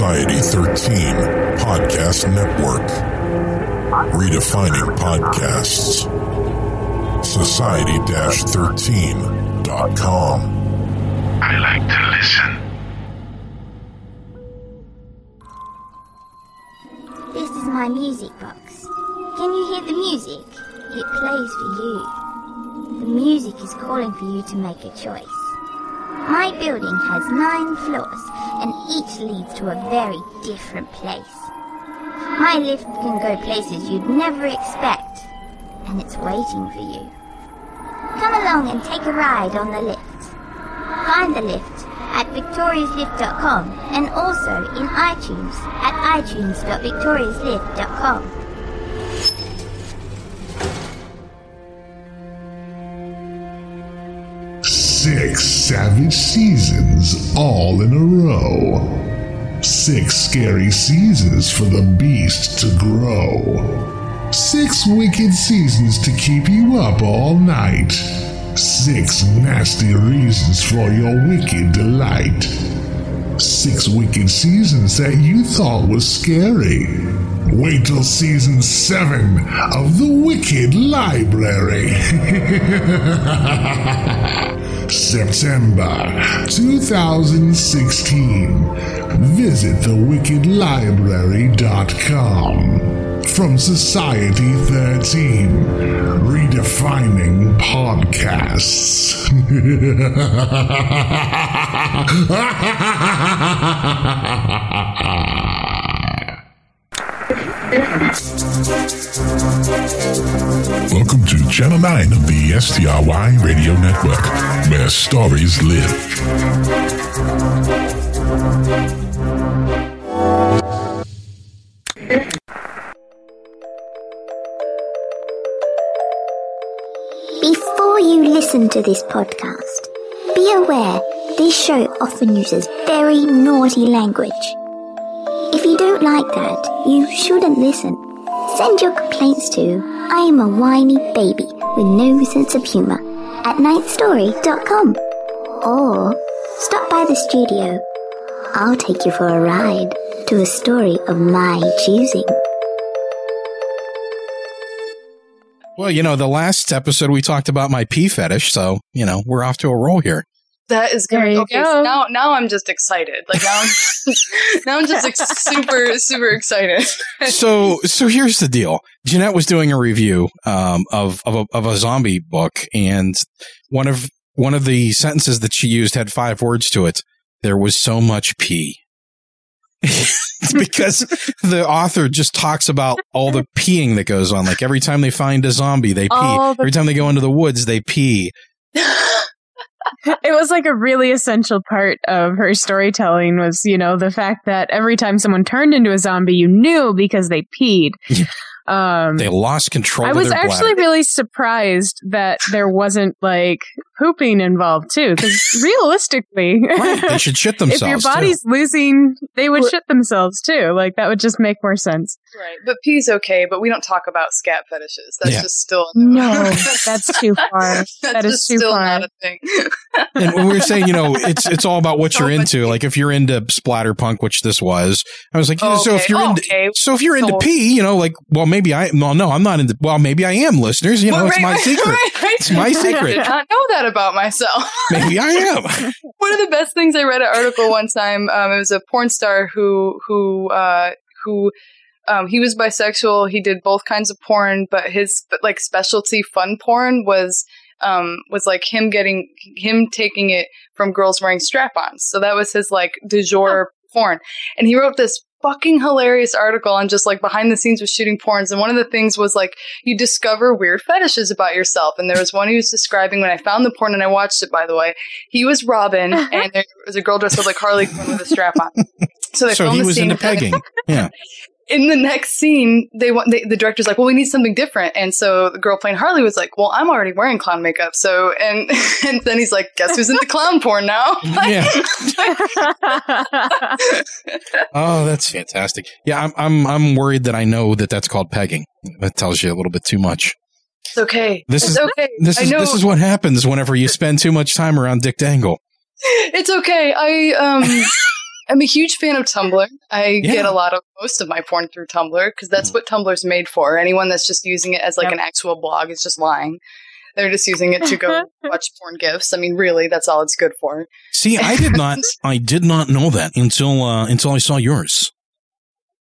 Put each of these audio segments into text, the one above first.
Society 13 Podcast Network. Redefining podcasts. Society 13.com. I like to listen. This is my music box. Can you hear the music? It plays for you. The music is calling for you to make a choice. My building has nine floors, and each leads to a very different place. My lift can go places you'd never expect, and it's waiting for you. Come along and take a ride on the lift. Find the lift at victoriaslift.com and also in iTunes at itunes.victoriaslift.com. Six savage seasons all in a row. Six scary seasons for the beast to grow. Six wicked seasons to keep you up all night. Six nasty reasons for your wicked delight. Six wicked seasons that you thought was scary. Wait till season seven of The Wicked Library. September 2016. Visit thewickedlibrary.com. From Society 13, redefining podcasts. Welcome to Channel 9 of the STRY Radio Network, where stories live. Before you listen to this podcast, be aware this show often uses very naughty language. If you don't like that, you shouldn't listen. Send your complaints to I am a whiny baby with no sense of humor at 9thstory.com or stop by the studio. I'll take you for a ride to a story of my choosing. Well, you know, the last episode we talked about my pee fetish, so you know we're off to a roll here. That is There good. you Okay, go. so now now I'm just excited. Like now, I'm, now I'm just like, super super excited. so, so here's the deal. Jeanette was doing a review um, of of a, of a zombie book, and one of one of the sentences that she used had five words to it. There was so much pee. It's because the author just talks about all the peeing that goes on. Like every time they find a zombie, they pee. The- every time they go into the woods, they pee. it was like a really essential part of her storytelling was, you know, the fact that every time someone turned into a zombie, you knew because they peed. Um, They lost control. I was actually bladder. really surprised that there wasn't like pooping involved too, because realistically, Right, they should shit themselves. if your themselves. too. body's losing, they would Well- shit themselves too. Like that would just make more sense. right, but pee's okay. But we don't talk about scat fetishes. That's Yeah. just still No, that's too far. That's That is too still far. not a thing. and when we were saying, you know, it's it's all about what So you're much into. Like if you're into splatter punk, which this was, I was like, you know, so if you're oh, into, okay. so if you're into So- pee, you know, like, well, maybe I, well, no, I'm not into. Well, maybe I am, listeners. You know, Well, it's my right, secret. right, right. It's my secret. I secret. did not know that about myself. Maybe I am. One of the best things I read an article one time. Um, it was a porn star who who uh, who um, he was bisexual. He did both kinds of porn, but his like specialty fun porn was um, was like him getting him taking it from girls wearing strap-ons. So that was his like du jour porn. And he wrote this fucking hilarious article on just like behind the scenes with shooting porns. And one of the things was like you discover weird fetishes about yourself. And there was one he was describing when I found the porn and I watched it, by the way. He was Robin uh-huh. and there was a girl dressed up like Harley Quinn with a strap on. So they So filmed he the was scene. into pegging. Yeah. In the next scene, they want they, the director's like, "Well, we need something different," and so the girl playing Harley was like, "Well, I'm already wearing clown makeup." So, and and then he's like, "Guess who's in the clown porn now?" Yeah. Oh, that's fantastic. Yeah, I'm I'm I'm worried that I know that that's called pegging. That tells you a little bit too much. It's okay. This it's is okay. This I is know this is what happens whenever you spend too much time around Dick Dangle. it's okay. I um I'm a huge fan of Tumblr. I Yeah. get a lot of most of my porn through Tumblr because that's what Tumblr's made for. Anyone that's just using it as like an actual blog is just lying. They're just using it to go watch porn gifs. I mean, really, that's all it's good for. See, I did not I did not know that until uh until I saw yours.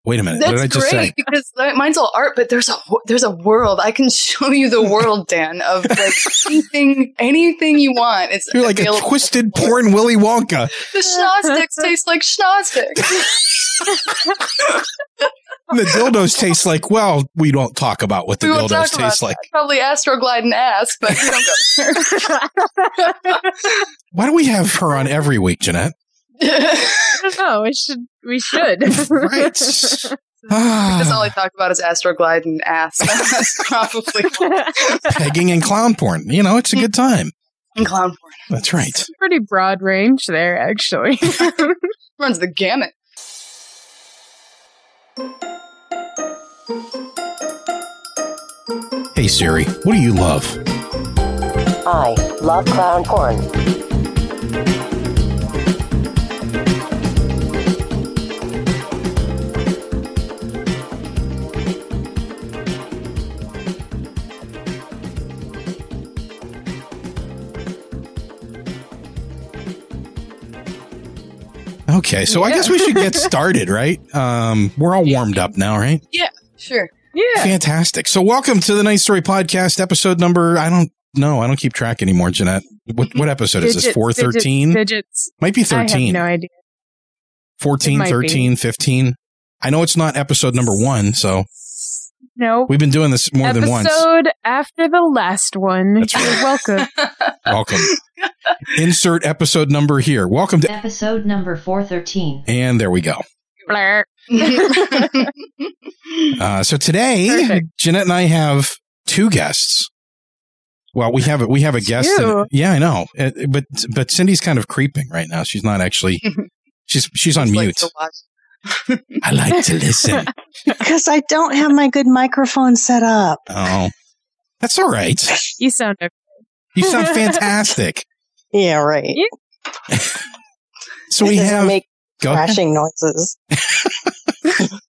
Wait a minute. That's what did I just great say? because mine's all art, but there's a there's a world. I can show you the world, Dan, of like anything anything you want. It's You're like a twisted porn Willy Wonka. The schnozzsticks taste like schnozzsticks. The dildos taste like well, we don't talk about what the dildos taste like. that. Probably Astroglide and ass, but we don't go there. Why do we have her on every week, Jeanette? I don't know. We should. We should. Right. Ah. That's all I talk about is Astroglide and ass. That's probably Pegging and clown porn. You know, it's a good time. and clown porn. That's right. Pretty broad range there, actually. Runs the gamut. Hey Siri, what do you love? I love clown porn. Okay, so I guess we should get started, right? Um, we're all warmed up now, right? Yeah, sure. Yeah. Fantastic. So welcome to the 9th Story Podcast, episode number I don't know, I don't keep track anymore, Jeanette. What what episode is this? Four thirteen? Digits, digits. Might be I have 13. no idea. 14, It might 13, 15. I know it's not episode number one, so No. we've been doing this more than once. Episode after the last one. That's right. You're welcome. Welcome. Insert episode number here. Welcome to Episode number 413. and there we go. Blur. Uh, so today, Perfect. Jeanette and I have two guests. Well, we have a, we have a guest. Two? and- yeah, I know, Uh, but but Cindy's kind of creeping right now. She's not actually. She's she's on Like mute. to watch. I like to listen. Because I don't have my good microphone set up. Oh, that's all right. You sound okay. You sound fantastic. Yeah, right. So It we doesn't have make go ahead. crashing noises.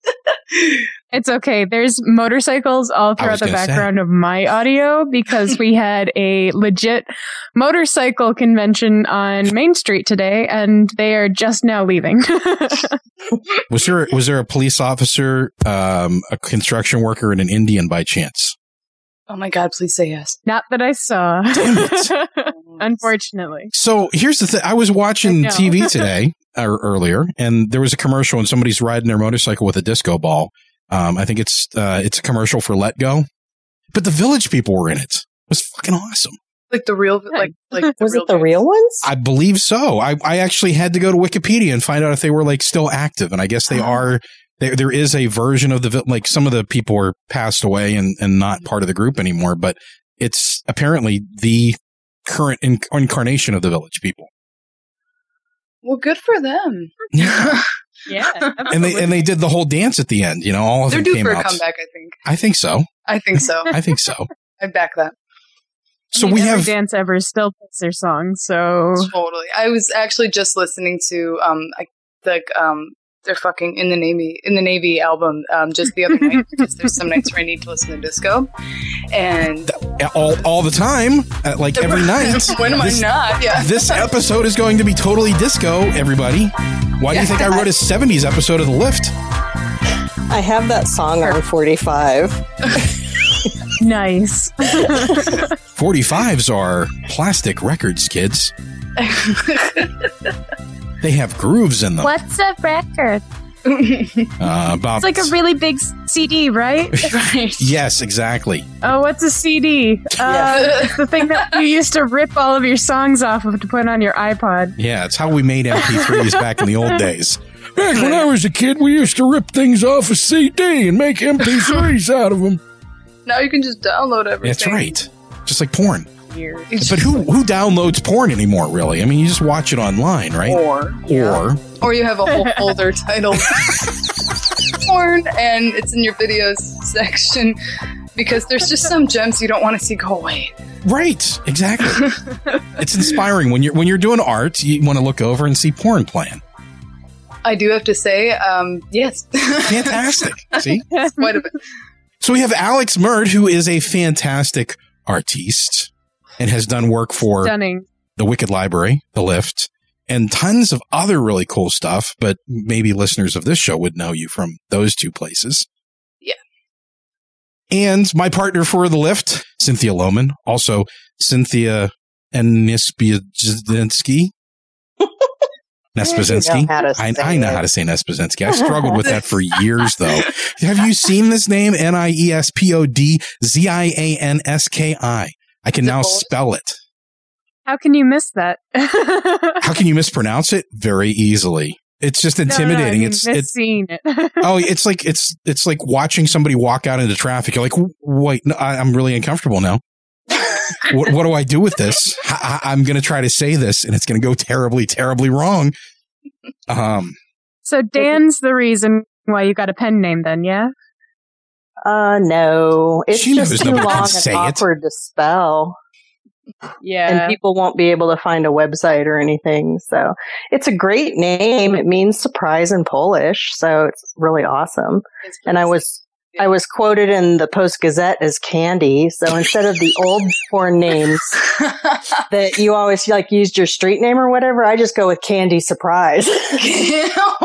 It's okay. There's motorcycles all throughout the gonna say. background of my audio because we had a legit motorcycle convention on Main Street today and they are just now leaving. Was there was there a police officer, um, a construction worker, and an Indian by chance? Oh my god, please say yes. Not that I saw. Damn Unfortunately. So here's the thing. I was watching I. TV today or earlier, and there was a commercial, and somebody's riding their motorcycle with a disco ball. Um, I think it's uh, it's a commercial for letgo, but the Village people were in it. It was fucking awesome. Like the real, like like Was real it the real ones? I believe so. I, I actually had to go to Wikipedia and find out if they were like still active, and I guess they are. There, there is a version of the vi- like some of the people are passed away and and not part of the group anymore, but it's apparently the current in- incarnation of the Village people. Well, good for them. Yeah. and they and they did the whole dance at the end. You know, all of They're them due came for a out. comeback. I think. I think so. I think so. I think so. I back that. So I mean, we every have dance ever still plays their song. So Totally. I was actually just listening to um like the um their fucking in the navy in the navy album um just the other night because there's some nights where I need to listen to disco and all all the time, uh, like every night. when am This- I not? Yeah. This episode is going to be totally disco, everybody. Why do you think I wrote a '70s episode of The Lift? I have that song on 45. nice. 45s are plastic records, kids. They have grooves in them. What's a record? Uh, about It's like a really big s- CD, right? yes, exactly. Oh, what's a CD? Uh, it's the thing that you used to rip all of your songs off of to put on your iPod. Yeah, it's how we made MP3s back in the old days. Back when I was a kid, we used to rip things off a CD and make MP3s out of them. Now you can just download everything. That's right. Just like porn. Weird. But who who downloads porn anymore? Really? I mean, you just watch it online, right? Or or Or you have a whole folder titled porn and it's in your videos section because there's just some gems you don't want to see go away. right? Exactly. it's inspiring when you're when you're doing art. You want to look over and see porn playing. I do have to say, um, yes. Fantastic. See? Quite a bit. So we have Alex Murd, who is a fantastic artiste and has done work for Stunning. the Wicked Library, The Lift, and tons of other really cool stuff. But maybe listeners of this show would know you from those two places. Yeah. And my partner for The Lift, Cynthia Lowman, also Cynthia Nespizinski. Nespazinski. You know I, I know it. how to say Nespazinski. I struggled with that for years, though. Have you seen this name? N I E S P O D Z I A N S K I. I can now spell it. How can you miss that? How can you mispronounce it? Very easily. It's just No, no, no, I intimidating. mean, it's it's missing it. oh, it's like it's it's like watching somebody walk out into traffic. You're like, wait, no, I, I'm really uncomfortable now. What, what do I do with this? I, I- I'm going to try to say this, and it's going to go terribly, terribly wrong. Um, so Dan's the reason why you got a pen name, then, yeah? Uh, no. It's She just too nobody can long say and it. awkward to spell. Yeah. And people won't be able to find a website or anything. So it's a great name. It means surprise in Polish. So it's really awesome. And I was, I was quoted in the Post Gazette as Candy. So instead of the old porn names that you always like used your street name or whatever, I just go with Candy Surprise.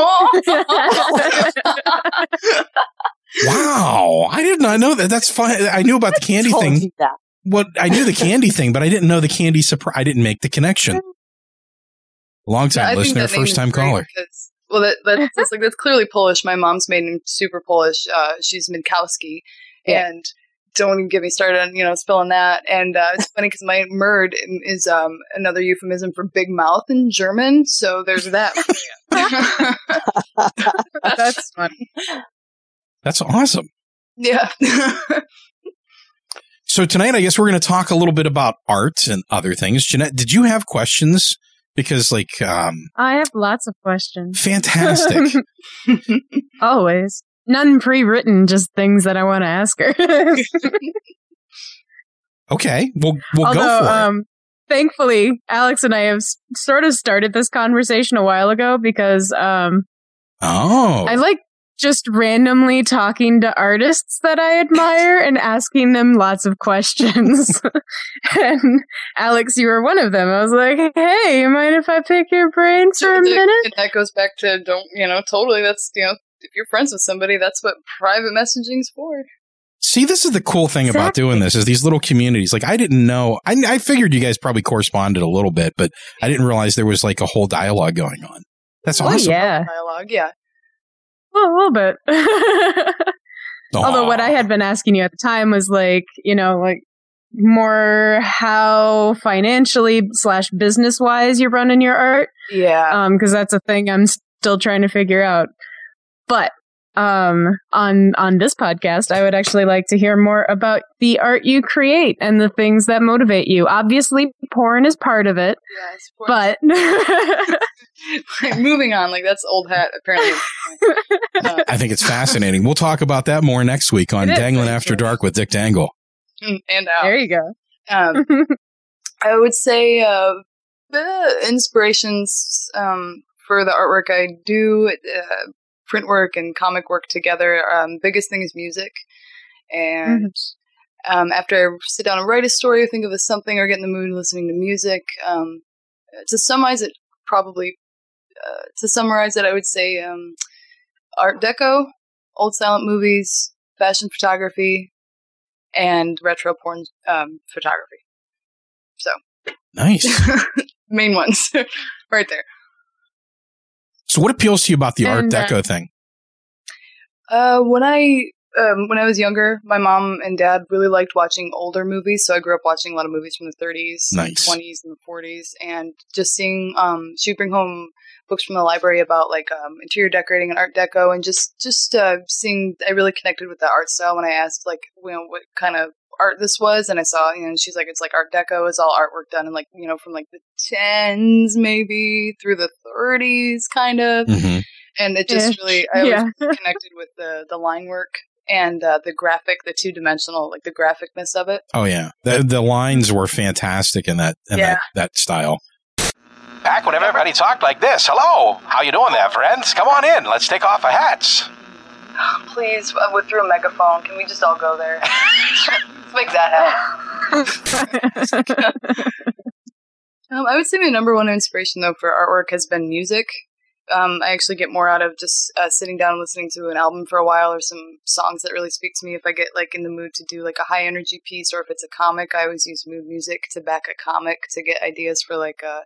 wow, I did not know that. That's fine. I knew about the candy Told thing. you that. What I knew the candy thing, but I didn't know the candy surprise. I didn't make the connection. Long time think listener, first time caller. because- well, that, that's, that's like that's clearly Polish. My mom's maiden name's super Polish. Uh, she's Minkowski, Yeah. and don't even get me started on you know spelling that. And uh, it's funny because my murd is um, another euphemism for big mouth in German. So there's that. That's funny. That's awesome. yeah. So tonight, I guess we're going to talk a little bit about art and other things. Jeanette, did you have questions? Because, like, um, I have lots of questions. fantastic. Always. None pre written, just things that I want to ask her. okay, we'll we'll Although, go for it. um, thankfully, Alex and I have s- sort of started this conversation a while ago because um, Oh, I like just randomly talking to artists that I admire and asking them lots of questions. and Alex, you were one of them. I was like, hey, you mind if I pick your brain for a minute? And that goes back to don't you know totally. That's you know if you're friends with somebody, that's what private messaging's for. See, this is the cool thing about doing this is these little communities. Like I didn't know. I, I figured you guys probably corresponded a little bit, but I didn't realize there was like a whole dialogue going on. That's Oh, awesome. yeah. Dialogue, yeah. Well, a little bit. Although what I had been asking you at the time was like, you know, like more how financially slash business wise you're running your art. Yeah. Um, because that's a thing I'm still trying to figure out. But um on on this podcast I would actually like to hear more about the art you create and the things that motivate you. Obviously porn is part of it. Yes, But Like, moving on, like that's old hat. Apparently, Uh, I think it's fascinating. We'll talk about that more next week on Danglin' After Dark with Dick Dangle. and out. there you go. Um, I would say uh, the inspirations um, for the artwork I do, uh, print work and comic work together. Um, biggest thing is music, and um, after I sit down and write a story, or think of a something, or get in the mood listening to music. Um, to summarize it, probably uh, to summarize it, I would say um, Art Deco old silent movies, fashion photography, and retro porn um, photography. So Nice. main ones, right there. So, what appeals to you about the Art And, uh, Deco thing? Uh, when I um, when I was younger, my mom and dad really liked watching older movies, so I grew up watching a lot of movies from the 30s, Nice. 20s, and the 40s, and just seeing um, she'd bring home books from the library about like um, interior decorating and Art Deco, and just just uh, seeing. I really connected with the art style when I asked like you know what kind of art this was, and I saw you know she's like it's like Art Deco is all artwork done in like you know from like the tens maybe through the 30s kind of Mhm. and it just Ish, really I yeah. was connected with the the line work and uh, the graphic, the two dimensional, like the graphicness of it. Oh yeah, the the lines were fantastic in that in Yeah. that, that style. Back when everybody talked like this. Hello, how you doing there, friends? Come on in. Let's take off our hats. Please, uh, with through a megaphone, can we just all go there? Let's make that happen. um, I would say my number one inspiration, though, for artwork has been music. Um, I actually get more out of just uh, sitting down and listening to an album for a while or some songs that really speak to me. If I get like in the mood to do like a high energy piece or if it's a comic, I always use mood music to back a comic to get ideas for like uh,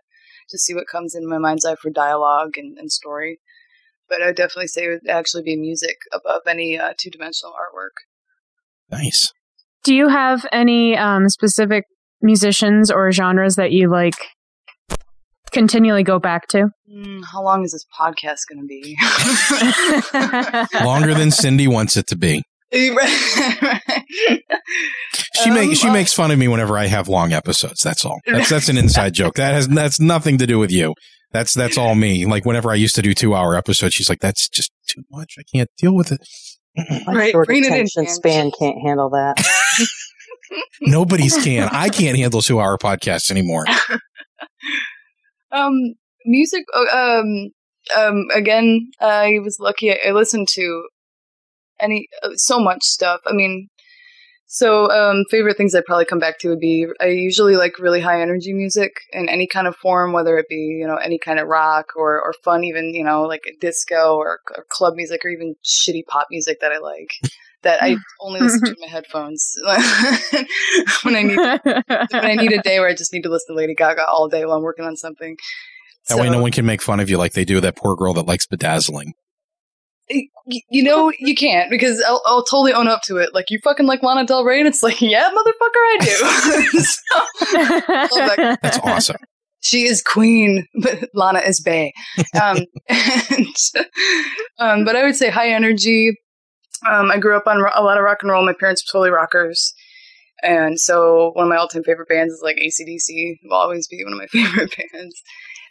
to see what comes in my mind's eye for dialogue and, and story. But I would definitely say it would actually be music above any uh, two dimensional artwork. Nice. Do you have any um, specific musicians or genres that you like continually go back to? Mm, how long is this podcast going to be? Longer than Cindy wants it to be. She Um, makes she makes fun of me whenever I have long episodes. That's all. That's that's an inside joke. That has that's nothing to do with you. That's that's all me. Like whenever I used to do two hour episodes, she's like, "That's just too much. I can't deal with it." My Right, short bring it in, attention Jan. span can't handle that. Nobody's can. I can't handle two hour podcasts anymore. um, music. uh, Um, um, again, I was lucky. I listened to any uh, so much stuff. I mean, so um, favorite things I'd probably come back to would be I usually like really high energy music in any kind of form, whether it be you know any kind of rock or or fun, even you know like disco or, or club music or even shitty pop music that I like. That I only listen to in my headphones when I need when I need a day where I just need to listen to Lady Gaga all day while I'm working on something. That way, no one can make fun of you like they do that poor girl that likes bedazzling. Y- You know, you can't because I'll, I'll totally own up to it. Like, you fucking like Lana Del Rey, and it's like, yeah, motherfucker, I do. So. That's awesome. She is queen, but Lana is Bay. Um, and, um, but I would say high energy. Um, I grew up on ro- a lot of rock and roll. My parents were totally rockers. And so one of my all time favorite bands is like AC/DC. Will always be one of my favorite bands.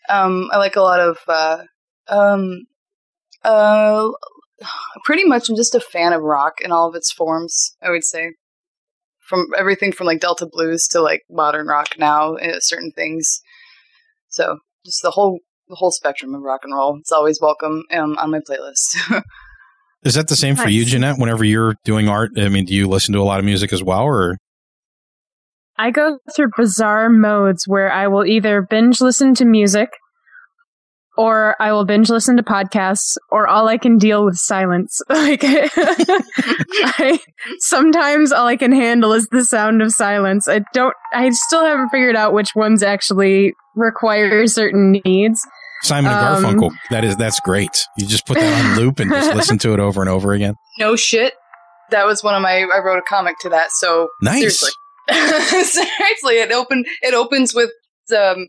Um, I like a lot of, uh, um, uh, pretty much I'm just a fan of rock in all of its forms, I would say. From everything from like Delta blues to like modern rock now, uh, certain things. So just the whole the whole spectrum of rock and roll. It's always welcome um, on my playlist. Is that the same for you, Jeanette? Whenever you're doing art, I mean, do you listen to a lot of music as well, or I go through bizarre modes where I will either binge listen to music or I will binge listen to podcasts or all I can deal with silence. Like I, sometimes all I can handle is the sound of silence. I don't I still haven't figured out which ones actually require certain needs. Simon and Um, Garfunkel? That is that's great. You just put that on loop and just listen to it over and over again. no shit. That was one of my. I wrote a comic to that. So Nice. seriously, seriously, it opened. It opens with um.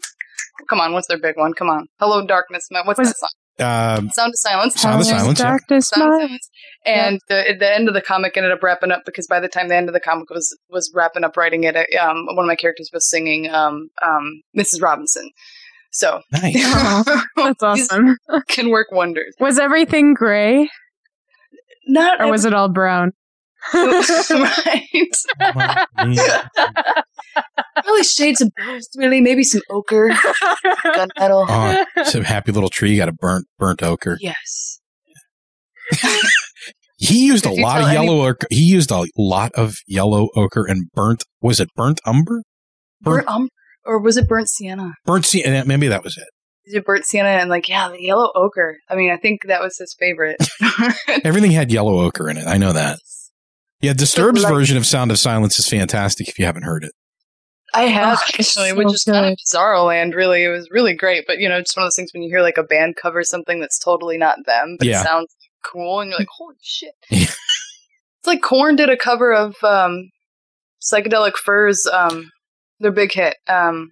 Come on, what's their big one? Come on, Hello Darkness. What's Was- that song? Um, Sound of Silence. Sound of Silence. yeah. Darkness, Sound of Silence. And the, the end of the comic ended up wrapping up because by the time the end of the comic was was wrapping up writing it, um, one of my characters was singing um, um, Mrs. Robinson. So Nice. Aw, that's awesome. can work wonders. Was everything gray Not or was it all brown? right. Probably shades of both, really. Maybe some ochre, gunmetal. Oh, some happy little tree got a burnt burnt ochre. Yes. He used a lot of tell any- yellow ochre. He used a lot of yellow ochre and burnt. Was it burnt umber? Burnt um, or was it burnt sienna? Burnt sienna. Maybe that was it. Is it. did burnt sienna and like yeah, the yellow ochre. I mean, I think that was his favorite. Everything had yellow ochre in it. I know that. Yeah, Disturbed's version of Sound of Silence is fantastic if you haven't heard it. I have Oh, actually, so which is kind of good. bizarro land. Really, it was really great. But you know, it's one of those things when you hear like a band cover something that's totally not them, but Yeah. it sounds cool, and you're like, holy shit! it's like Korn did a cover of um, psychedelic furs, um, their big hit. Um,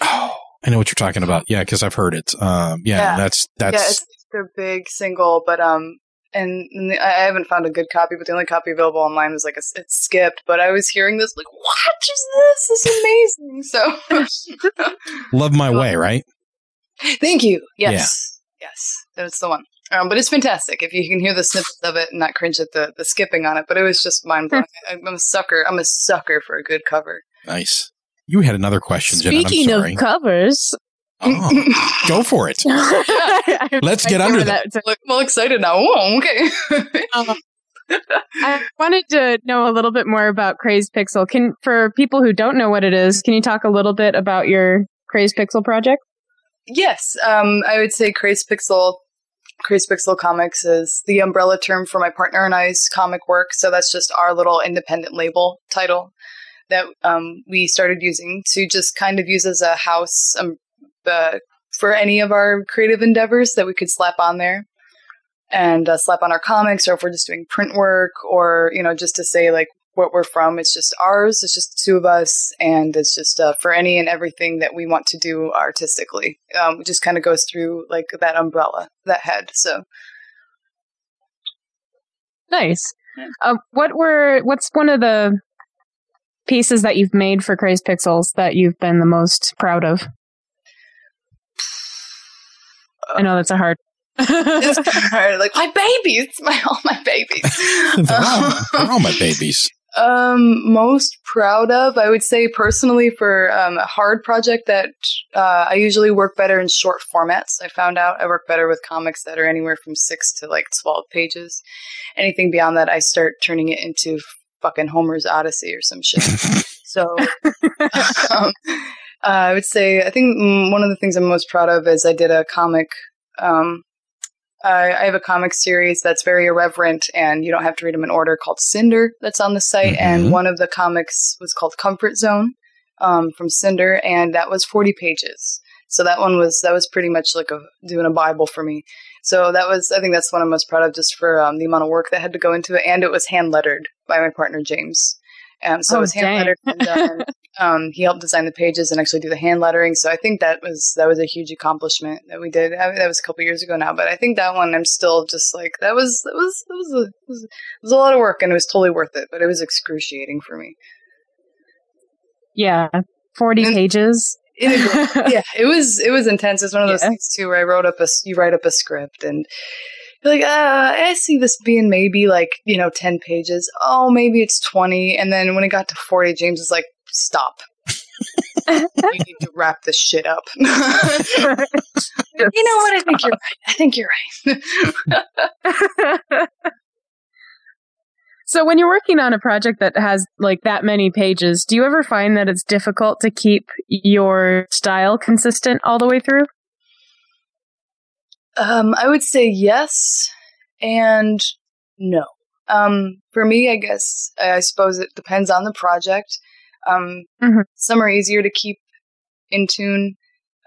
I know what you're talking about. Yeah, because I've heard it. Um, yeah, Yeah. that's that's yeah, it's their big single, but um, and, and the, I haven't found a good copy, but the only copy available online was like a, it's skipped. But I was hearing this like, what is this? This is amazing. So Love My Way, right? thank you. Yes, yes, that's the one. Um, but it's fantastic if you can hear the snippets of it and not cringe at the the skipping on it. But it was just mind blowing. I'm a sucker. I'm a sucker for a good cover. Nice. You had another question, Jen. and Speaking I'm of covers, Oh, go for it. Let's get under that. Look, well excited now. Oh, okay. I wanted to know a little bit more about Crazed Pixel. Can for people who don't know what it is, can you talk a little bit about your Crazed Pixel project? Yes, um, I would say Craze Pixel, Craze Pixel Comics is the umbrella term for my partner and I's comic work. So that's just our little independent label title that um, we started using to just kind of use as a house um, uh, for any of our creative endeavors that we could slap on there and uh, slap on our comics, or if we're just doing print work, or you know, just to say like what we're from. It's just ours. It's just the two of us, and it's just uh, for any and everything that we want to do artistically. Um, it just kind of goes through like that umbrella, that head. So Nice. Um, what were what's one of the pieces that you've made for Crazed Pixels that you've been the most proud of? I know that's a hard. it's hard. Like my babies, my all my babies. They're all, they're all my babies. Um, most proud of, I would say personally for um, a hard project that uh, I usually work better in short formats. I found out I work better with comics that are anywhere from six to like 12 pages. Anything beyond that, I start turning it into fucking Homer's Odyssey or some shit. so, um, uh, I would say, I think mm, one of the things I'm most proud of is I did a comic, um, I, I have a comic series that's very irreverent and you don't have to read them in order called Cinder that's on the site. And one of the comics was called Comfort Zone um, from Cinder, and that was 40 pages. So that one was that was pretty much like a doing a Bible for me. So that was I think that's one I'm most proud of just for um, the amount of work that had to go into it, and it was hand lettered by my partner James. Um, so Oh, it was hand lettered, and done. um, he helped design the pages and actually do the hand lettering. So I think that was that was a huge accomplishment that we did. I mean, that was a couple years ago now, but I think that one I'm still just like that was that was that was a it was, it was a lot of work and it was totally worth it, but it was excruciating for me. Yeah, forty pages. It- yeah, it was it was intense. It's one of those things too where I wrote up a you write up a script and you're like, uh, I see this being maybe like you know ten pages. Oh, maybe it's twenty. And then when it got to forty, James was like, stop. you need to wrap this shit up. you know what? I think you're right. I think you're right. So when you're working on a project that has like that many pages, do you ever find that it's difficult to keep your style consistent all the way through? Um, I would say yes and no. Um, for me, I guess I suppose it depends on the project. Um, Some are easier to keep in tune.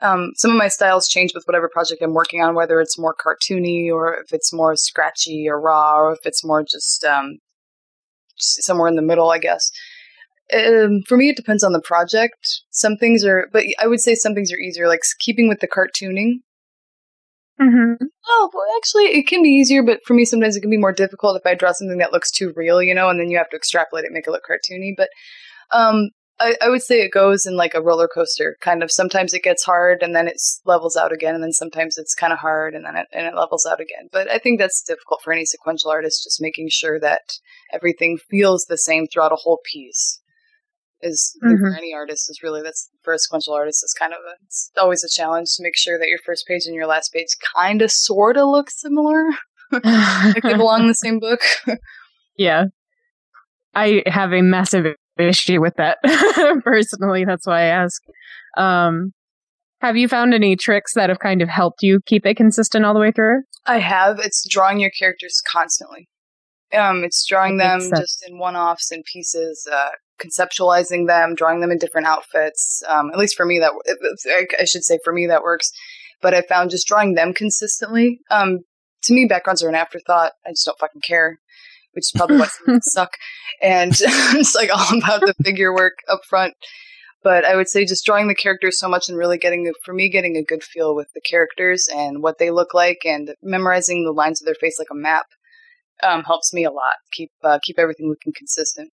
Um, some of my styles change with whatever project I'm working on, whether it's more cartoony or if it's more scratchy or raw, or if it's more just, um, just somewhere in the middle, I guess. Um, for me, it depends on the project. Some things are, but I would say some things are easier, like keeping with the cartooning. Mm-hmm. Oh, well, actually, it can be easier, but for me, sometimes it can be more difficult if I draw something that looks too real, you know, and then you have to extrapolate it, make it look cartoony. But um, I, I would say it goes in like a roller coaster, kind of. Sometimes it gets hard, and then it levels out again, and then sometimes it's kind of hard, and then it, and it levels out again. But I think that's difficult for any sequential artist, just making sure that everything feels the same throughout a whole piece. Is think for any artist is really that's for a sequential artist is kind of a, it's always a challenge to make sure that your first page and your last page kind of sort of look similar, like they belong in the same book. Yeah. I have a massive issue with that personally. That's why I ask. Um, Have you found any tricks that have kind of helped you keep it consistent all the way through? I have. It's drawing your characters constantly. Um, it's drawing them just in one-offs and pieces, uh, conceptualizing them, drawing them in different outfits. Um, at least for me, that I I should say for me that works. But I found just drawing them consistently. Um, to me, backgrounds are an afterthought. I just don't fucking care, which is probably why some suck. And it's like all about the figure work up front. But I would say just drawing the characters so much and really getting, for me, getting a good feel with the characters and what they look like and memorizing the lines of their face like a map um, helps me a lot. Keep uh, keep everything looking consistent.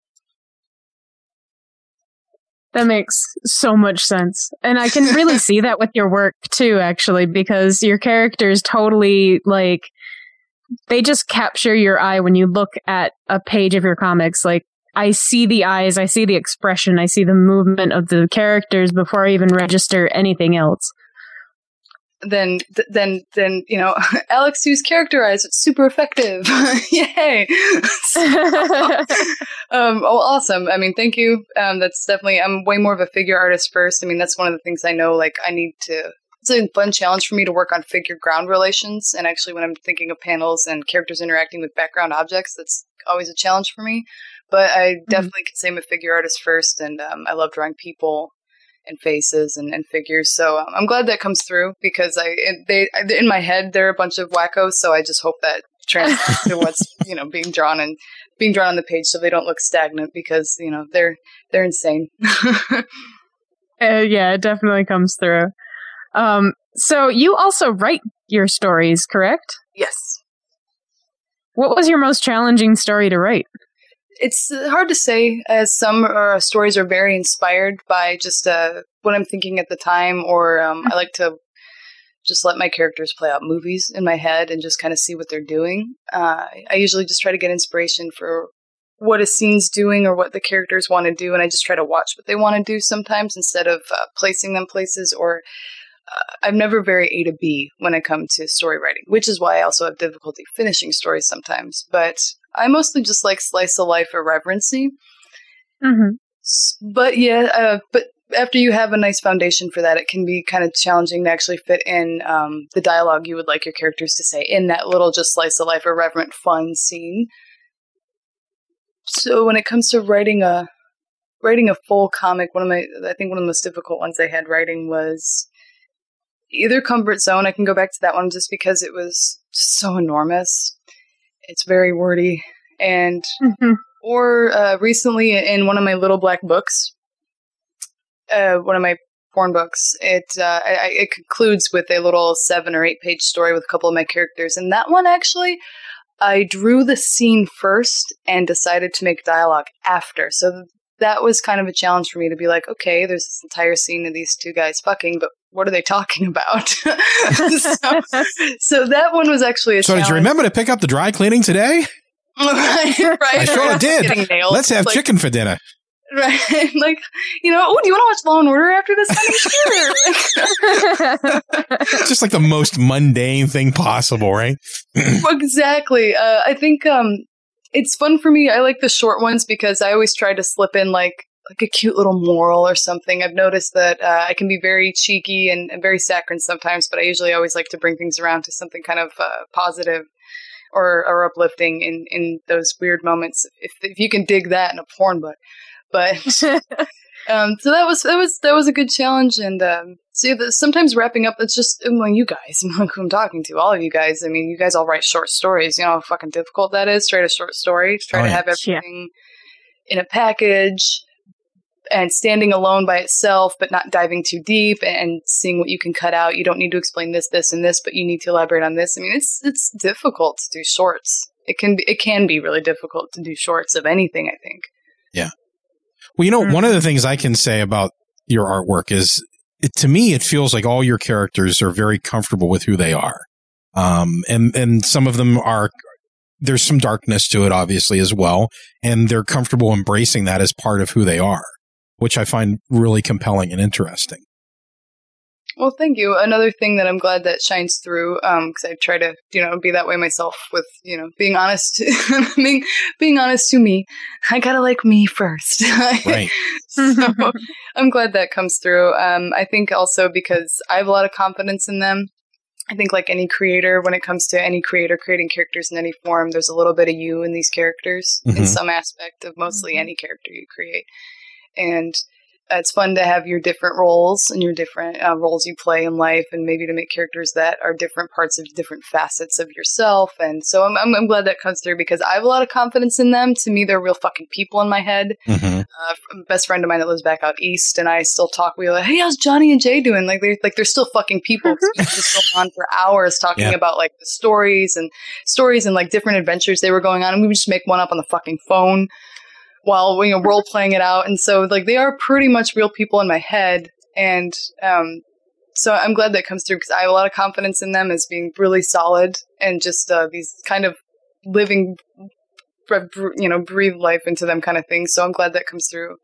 That makes so much sense. And I can really see that with your work too, actually, because your characters totally like they just capture your eye when you look at a page of your comics. Like I see the eyes, I see the expression, I see the movement of the characters before I even register anything else. Then then then you know Alex who's characterized. Super effective. Yay! um, oh, awesome. I mean, thank you. Um, that's definitely. I'm way more of a figure artist first. I mean, that's one of the things I know. Like, I need to. It's a fun challenge for me to work on figure ground relations. And actually, when I'm thinking of panels and characters interacting with background objects, that's always a challenge for me. But I definitely can say I'm a figure artist first, and um, I love drawing people and faces and, and figures. So um, I'm glad that comes through because I they in my head they're a bunch of wackos. So I just hope that translates to what's you know being drawn and being drawn on the page, so they don't look stagnant because you know they're they're insane. Uh, yeah, it definitely comes through. Um, so you also write your stories, correct? yes. What was your most challenging story to write? It's hard to say, as some uh, stories are very inspired by just uh, what I'm thinking at the time, or um, I like to just let my characters play out movies in my head and just kind of see what they're doing. Uh, I usually just try to get inspiration for what a scene's doing or what the characters want to do, and I just try to watch what they want to do sometimes instead of uh, placing them places or. I'm never very A to B when it comes to story writing, which is why I also have difficulty finishing stories sometimes. But I mostly just like slice of life irreverency. Mm-hmm. But yeah, uh, but after you have a nice foundation for that, it can be kind of challenging to actually fit in um, the dialogue you would like your characters to say in that little just slice of life irreverent fun scene. So when it comes to writing a writing a full comic, one of my I think one of the most difficult ones I had writing was either Comfort Zone. I can go back to that one just because it was so enormous. It's very wordy and or uh, recently in one of my little black books, uh, one of my porn books, it uh, I, it concludes with a little seven or eight page story with a couple of my characters, and that one actually. I drew the scene first and decided to make dialogue after. So that was kind of a challenge for me to be like, okay, there's this entire scene of these two guys fucking, but what are they talking about? so, so that one was actually a So did you remember to pick up the dry cleaning today? right, right. I sure did. Let's have Like, chicken for dinner. Right. like, you know, oh, do you want to watch Law and Order after this? Honey? Sure. Just like the most mundane thing possible, right? exactly. Uh, I think um, it's fun for me. I like the short ones because I always try to slip in like like a cute little moral or something. I've noticed that uh, I can be very cheeky and, and very saccharine sometimes, but I usually always like to bring things around to something kind of uh, positive or, or uplifting in, in those weird moments. If, if you can dig that in a porn book, but um, so that was that was that was a good challenge. And um, see, the, sometimes wrapping up, it's just among you guys, among who I'm talking to, all of you guys. I mean, you guys all write short stories. You know how fucking difficult that is. to write a short story. Try Oh, to have everything in a package and standing alone by itself, but not diving too deep and seeing what you can cut out. You don't need to explain this, this, and this, but you need to elaborate on this. I mean, it's it's difficult to do shorts. It can be it can be really difficult to do shorts of anything. I think. Yeah. Well, you know, one of the things I can say about your artwork is it, to me, it feels like all your characters are very comfortable with who they are. Um, and, and some of them are, there's some darkness to it, obviously, as well. And they're comfortable embracing that as part of who they are, which I find really compelling and interesting. Well, thank you. Another thing that I'm glad that shines through, because I try to, you know, be that way myself with, you know, being honest, being being honest to me. I gotta like me first. Right. so I'm glad that comes through. Um, I think also because I have a lot of confidence in them. I think, like any creator, when it comes to any creator creating characters in any form, there's a little bit of you in these characters in Mhm. some aspect of mostly any character you create. And it's fun to have your different roles and your different uh, roles you play in life, and maybe to make characters that are different parts of different facets of yourself. And so I'm, I'm, I'm glad that comes through because I have a lot of confidence in them. To me, they're real fucking people in my head Mm-hmm. uh, best friend of mine that lives back out east, and I still talk. We like, hey, how's Johnny and Jay doing? Like they're like they're still fucking people. We just go on for hours talking Yeah. about like the stories and stories and like different adventures they were going on, and we would just make one up on the fucking phone while you know role playing it out. And so like they are pretty much real people in my head, and um, so I'm glad that comes through because I have a lot of confidence in them as being really solid and just uh, these kind of living you know breathe life into them kind of things so i'm glad that comes through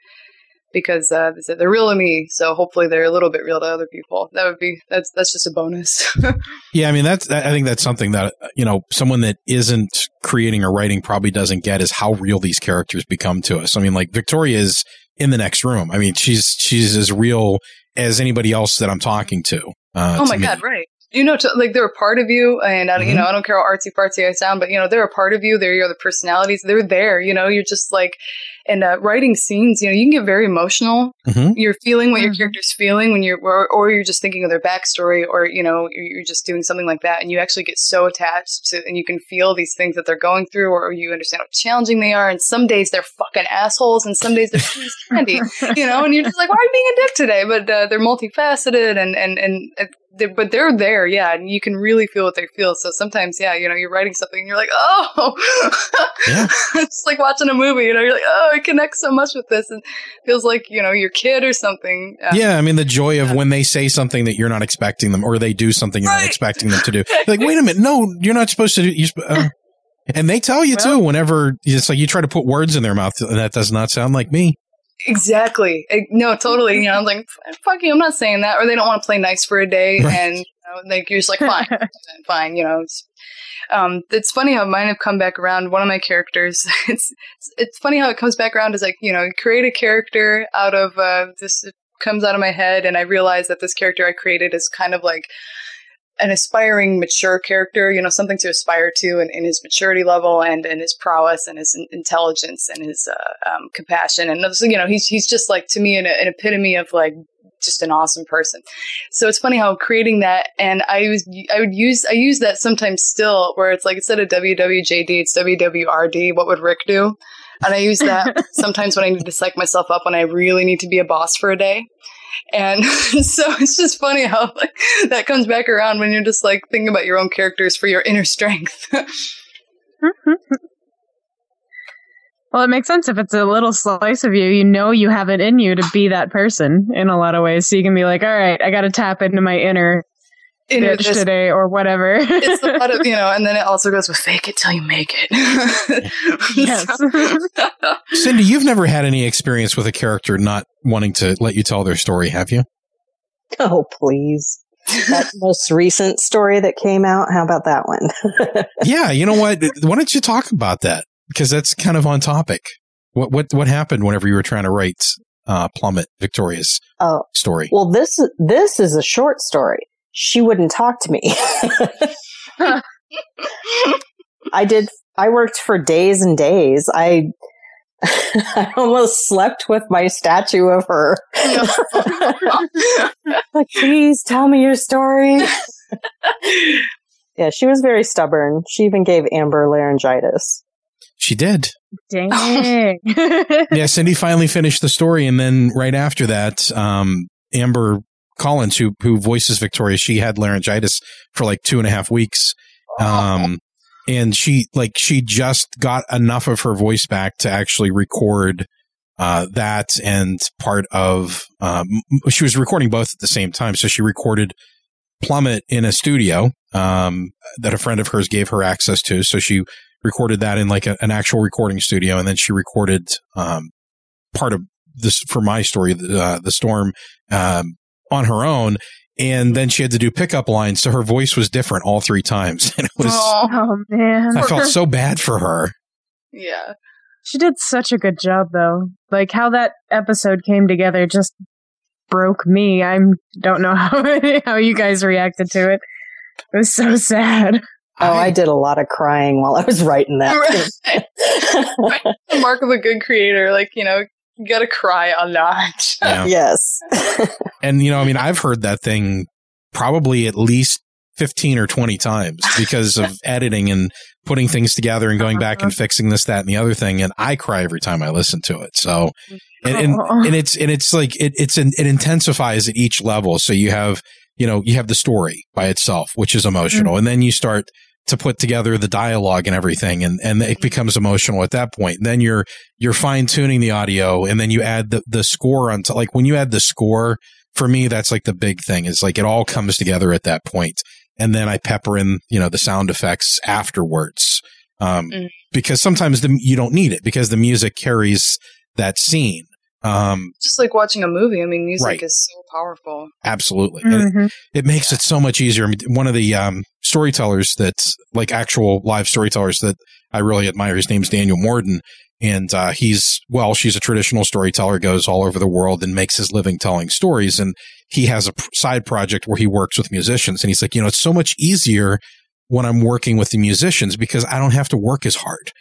because uh, they said they're real to me so hopefully they're a little bit real to other people that would be that's that's just a bonus Yeah, I mean that's I think that's something that you know someone that isn't creating or writing probably doesn't get is how real these characters become to us. I mean, like Victoria is in the next room. I mean, she's she's as real as anybody else that I'm talking to. Uh, oh to my me. god right you know to, like they're a part of you and I, don't you Mhm. know i don't care how artsy fartsy i sound but you know they're a part of you they're your other personalities they're there you know you're just like and uh, writing scenes you know you can get very emotional. Mhm. you're feeling what your character's feeling when you're or, or you're just thinking of their backstory or you know you're you're just doing something like that and you actually get so attached to and you can feel these things that they're going through or you understand how challenging they are and some days they're fucking assholes and some days they're sweet candy you know and you're just like why are you being a dick today? But uh, they're multifaceted and and and uh, they but they're there yeah and you can really feel what they feel so sometimes yeah you know you're writing something and you're like oh yeah. it's like watching a movie you know you're like oh it connects so much with this and feels like you know your kid or something Um, Yeah, I mean the joy of when they say something that you're not expecting them, or they do something you're not expecting them to do. You're like, wait a minute, no, you're not supposed to do. You sp- uh, and they tell you too. Whenever it's like you try to put words in their mouth, and that does not sound like me. Exactly. No, totally. You know, I'm like, fuck you, I'm not saying that. Or they don't want to play nice for a day, Right. and you know, like you're just like, fine, fine. You know, it's, um, it's funny how mine have come back around. One of my characters, it's it's funny how it comes back around. Is like, you know, create a character out of uh, this comes out of my head, and I realize that this character I created is kind of like an aspiring, mature character, you know, something to aspire to in, in his maturity level and, and his prowess and his in- intelligence and his uh, um, compassion. And so, you know, he's, he's just like, to me, an, an epitome of like, just an awesome person. So it's funny how I'm creating that, and I was, I would use, I use that sometimes still, where it's like instead of WWJD, it's WWRD. What would Rick do? And I use that sometimes when I need to psych myself up when I really need to be a boss for a day. And so it's just funny how like, that comes back around when you're just like thinking about your own characters for your inner strength. Mm-hmm. Well, it makes sense if it's a little slice of you, you know you have it in you to be that person in a lot of ways. So you can be like, all right, I got to tap into my inner, Inner bitch this- today or whatever. it's a lot of, you know, and then it also goes with fake it till you make it. yes. Cindy, you've never had any experience with a character not wanting to let you tell their story, have you? Oh, please. that most recent story that came out, how about that one? yeah, you know what? Why don't you talk about that? Because that's kind of on topic. What what what happened whenever you were trying to write uh, Plummet Victoria's oh, story? well, this this is a short story. She wouldn't talk to me. I did. I worked for days and days. I I almost slept with my statue of her. like, please tell me your story. yeah, she was very stubborn. She even gave Amber laryngitis. She did. Dang. yeah, Cindy finally finished the story, and then right after that, um, Amber Collins, who who voices Victoria, she had laryngitis for like two and a half weeks, um, and she like she just got enough of her voice back to actually record uh, that and part of um, she was recording both at the same time, so she recorded Plummet in a studio um, that a friend of hers gave her access to, so she recorded that in like a, an actual recording studio, and then she recorded um, part of this for my story, the, uh, the storm, um, on her own. And then she had to do pickup lines. So her voice was different all three times. And it was, oh man, I felt so bad for her. Yeah. She did such a good job though. Like how that episode came together just broke me. I don't know how how you guys reacted to it. It was so sad. Oh, I, did a lot of crying while I was writing that. Right. The Mark of a good creator, like, you know, you gotta cry a lot. Yeah. yes. And, you know, I mean, I've heard that thing probably at least 15 or 20 times because of editing and putting things together and going back and uh-huh. fixing this, that, and the other thing. And I cry every time I listen to it. So, and, and, oh. and it's, and it's like, it, it's, an, it intensifies at each level. So you have, you know, you have the story by itself, which is emotional. Mm. And then you start to put together the dialogue and everything. And, and it becomes emotional at that point. Then you're, you're fine tuning the audio and then you add the, the score onto, like when you add the score, for me, that's like the big thing is like it all comes together at that point. And then I pepper in, you know, the sound effects afterwards. Um, Mm. because sometimes the, you don't need it because the music carries that scene. Um, Just like watching a movie. I mean, music Right. is so powerful. absolutely. And Mhm. it, it makes it so much easier. I mean, one of the, um, storytellers that's like actual live storytellers that I really admire, his name's Daniel Morden. And, uh, he's, well, she's a traditional storyteller, goes all over the world and makes his living telling stories. And he has a side project where he works with musicians. And he's like, you know, it's so much easier when I'm working with the musicians because I don't have to work as hard.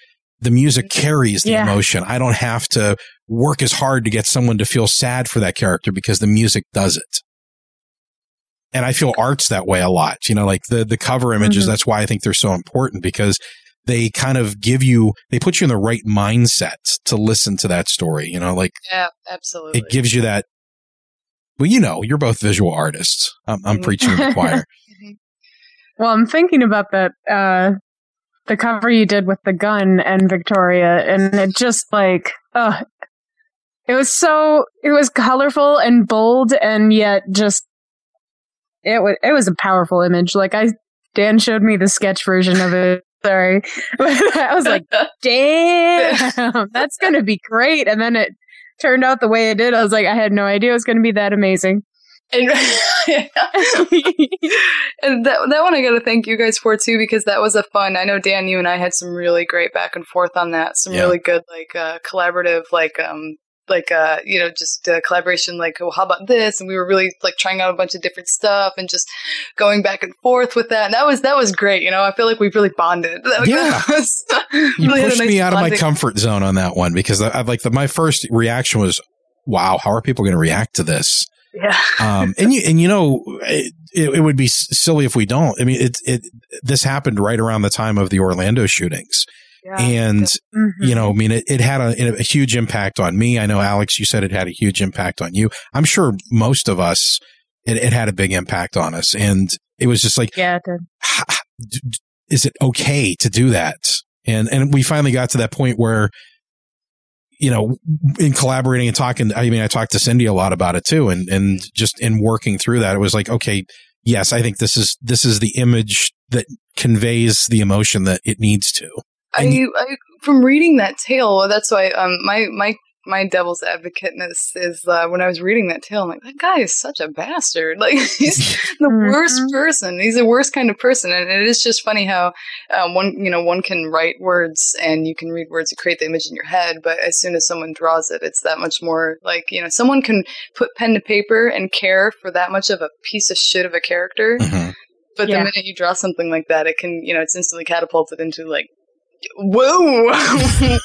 The music carries the Yeah. emotion. I don't have to work as hard to get someone to feel sad for that character because the music does it. And I feel art's that way a lot. You know, like the, the cover images, Mhm. that's why I think they're so important because they kind of give you, they put you in the right mindset to listen to that story. You know, like Yeah, absolutely. it gives you that. Well, you know, you're both visual artists. I'm, I'm preaching to the choir. Well, I'm thinking about that uh the cover you did with the gun and Victoria and it just like uh it was so it was colorful and bold and yet just it was it was a powerful image. Like I Dan showed me the sketch version of it. Sorry. I was like, damn, that's going to be great. And then it turned out the way it did. I was like, I had no idea it was going to be that amazing. And, and that that one I got to thank you guys for too because that was a fun. I know Dan, you and I had some really great back and forth on that. Some Yeah. really good like uh, collaborative like um like uh you know just uh, collaboration like well, how about this? And we were really like trying out a bunch of different stuff and just going back and forth with that. And that was that was great you know? I feel like we really bonded. That- Yeah. was- You really pushed nice me out of my comfort zone on that one because I, I like the, my first reaction was, wow, how are people going to react to this? yeah. Um, and you and you know it, it, it would be silly if we don't. I mean, it it this happened right around the time of the Orlando shootings, and Mm-hmm. you know, I mean, it, it had a, a huge impact on me. I know, Alex, you said it had a huge impact on you. I'm sure most of us, it, it had a big impact on us, and it was just like, Yeah, it is it okay to do that? And and we finally got to that point where, you know, in collaborating and talking, I mean, I talked to Cindy a lot about it too, and and just in working through that, it was like, okay, yes, I think this is this is the image that conveys the emotion that it needs to. I, I from reading that tale, that's why um my my my devil's advocateness is uh, when I was reading that tale, I'm like that guy is such a bastard. Like he's the worst person. He's the worst kind of person, and it is just funny how um, one you know one can write words and you can read words and create the image in your head, but as soon as someone draws it, it's that much more like you know someone can put pen to paper and care for that much of a piece of shit of a character. But Yeah. the minute you draw something like that, it can, you know, it's instantly catapulted into like, whoa, whoa,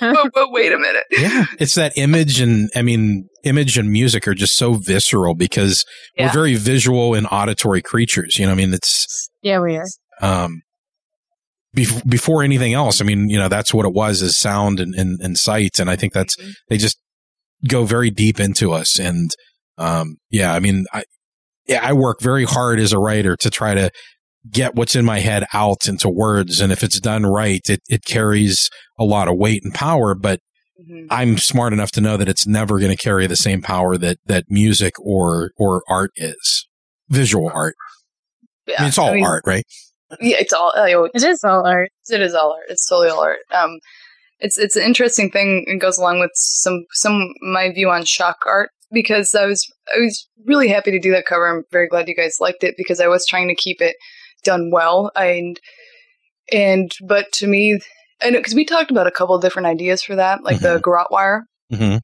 whoa, whoa, wait a minute. Yeah, it's that image, and I mean, image and music are just so visceral because Yeah. we're very visual and auditory creatures. You know, I mean, it's Yeah, we are. um, bef- before anything else. I mean, you know, that's what it was is sound and, and, and sight. And I think that's, they just go very deep into us. And, um, yeah, I mean, I, yeah, I work very hard as a writer to try to get what's in my head out into words. And if it's done right, it, it carries a lot of weight and power, but I'm smart enough to know that it's never going to carry the same power that, that music or, or art is visual art. I mean, it's all I mean, art, right? Yeah, it's all. uh, It is all art. It is all art. It's totally all art. Um, it's it's an interesting thing. It goes along with some some my view on shock art because I was I was really happy to do that cover. I'm very glad you guys liked it because I was trying to keep it done well. And and but to me, and because we talked about a couple of different ideas for that, like the garrote wire, Mm-hmm.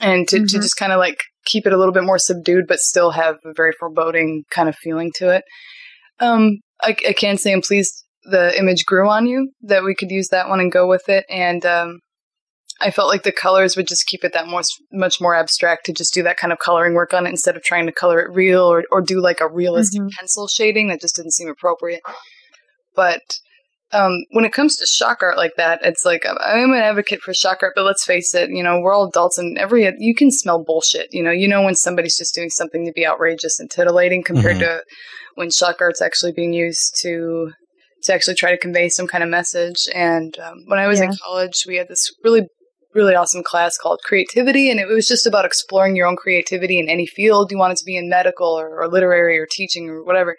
and to, to just kind of like keep it a little bit more subdued, but still have a very foreboding kind of feeling to it. Um, I, I can say I'm pleased the image grew on you that we could use that one and go with it, and um, I felt like the colors would just keep it that more much more abstract to just do that kind of coloring work on it instead of trying to color it real or or do like a realistic Mhm. pencil shading that just didn't seem appropriate. But um, when it comes to shock art like that, it's like I'm- I'm an advocate for shock art, but let's face it, you know, we're all adults, and every you can smell bullshit. You know, you know when somebody's just doing something to be outrageous and titillating compared Mhm. to when shock art's actually being used to to actually try to convey some kind of message. And um, when I was in college, we had this really really awesome class called creativity and it was just about exploring your own creativity in any field you wanted to be in medical or, or literary or teaching or whatever.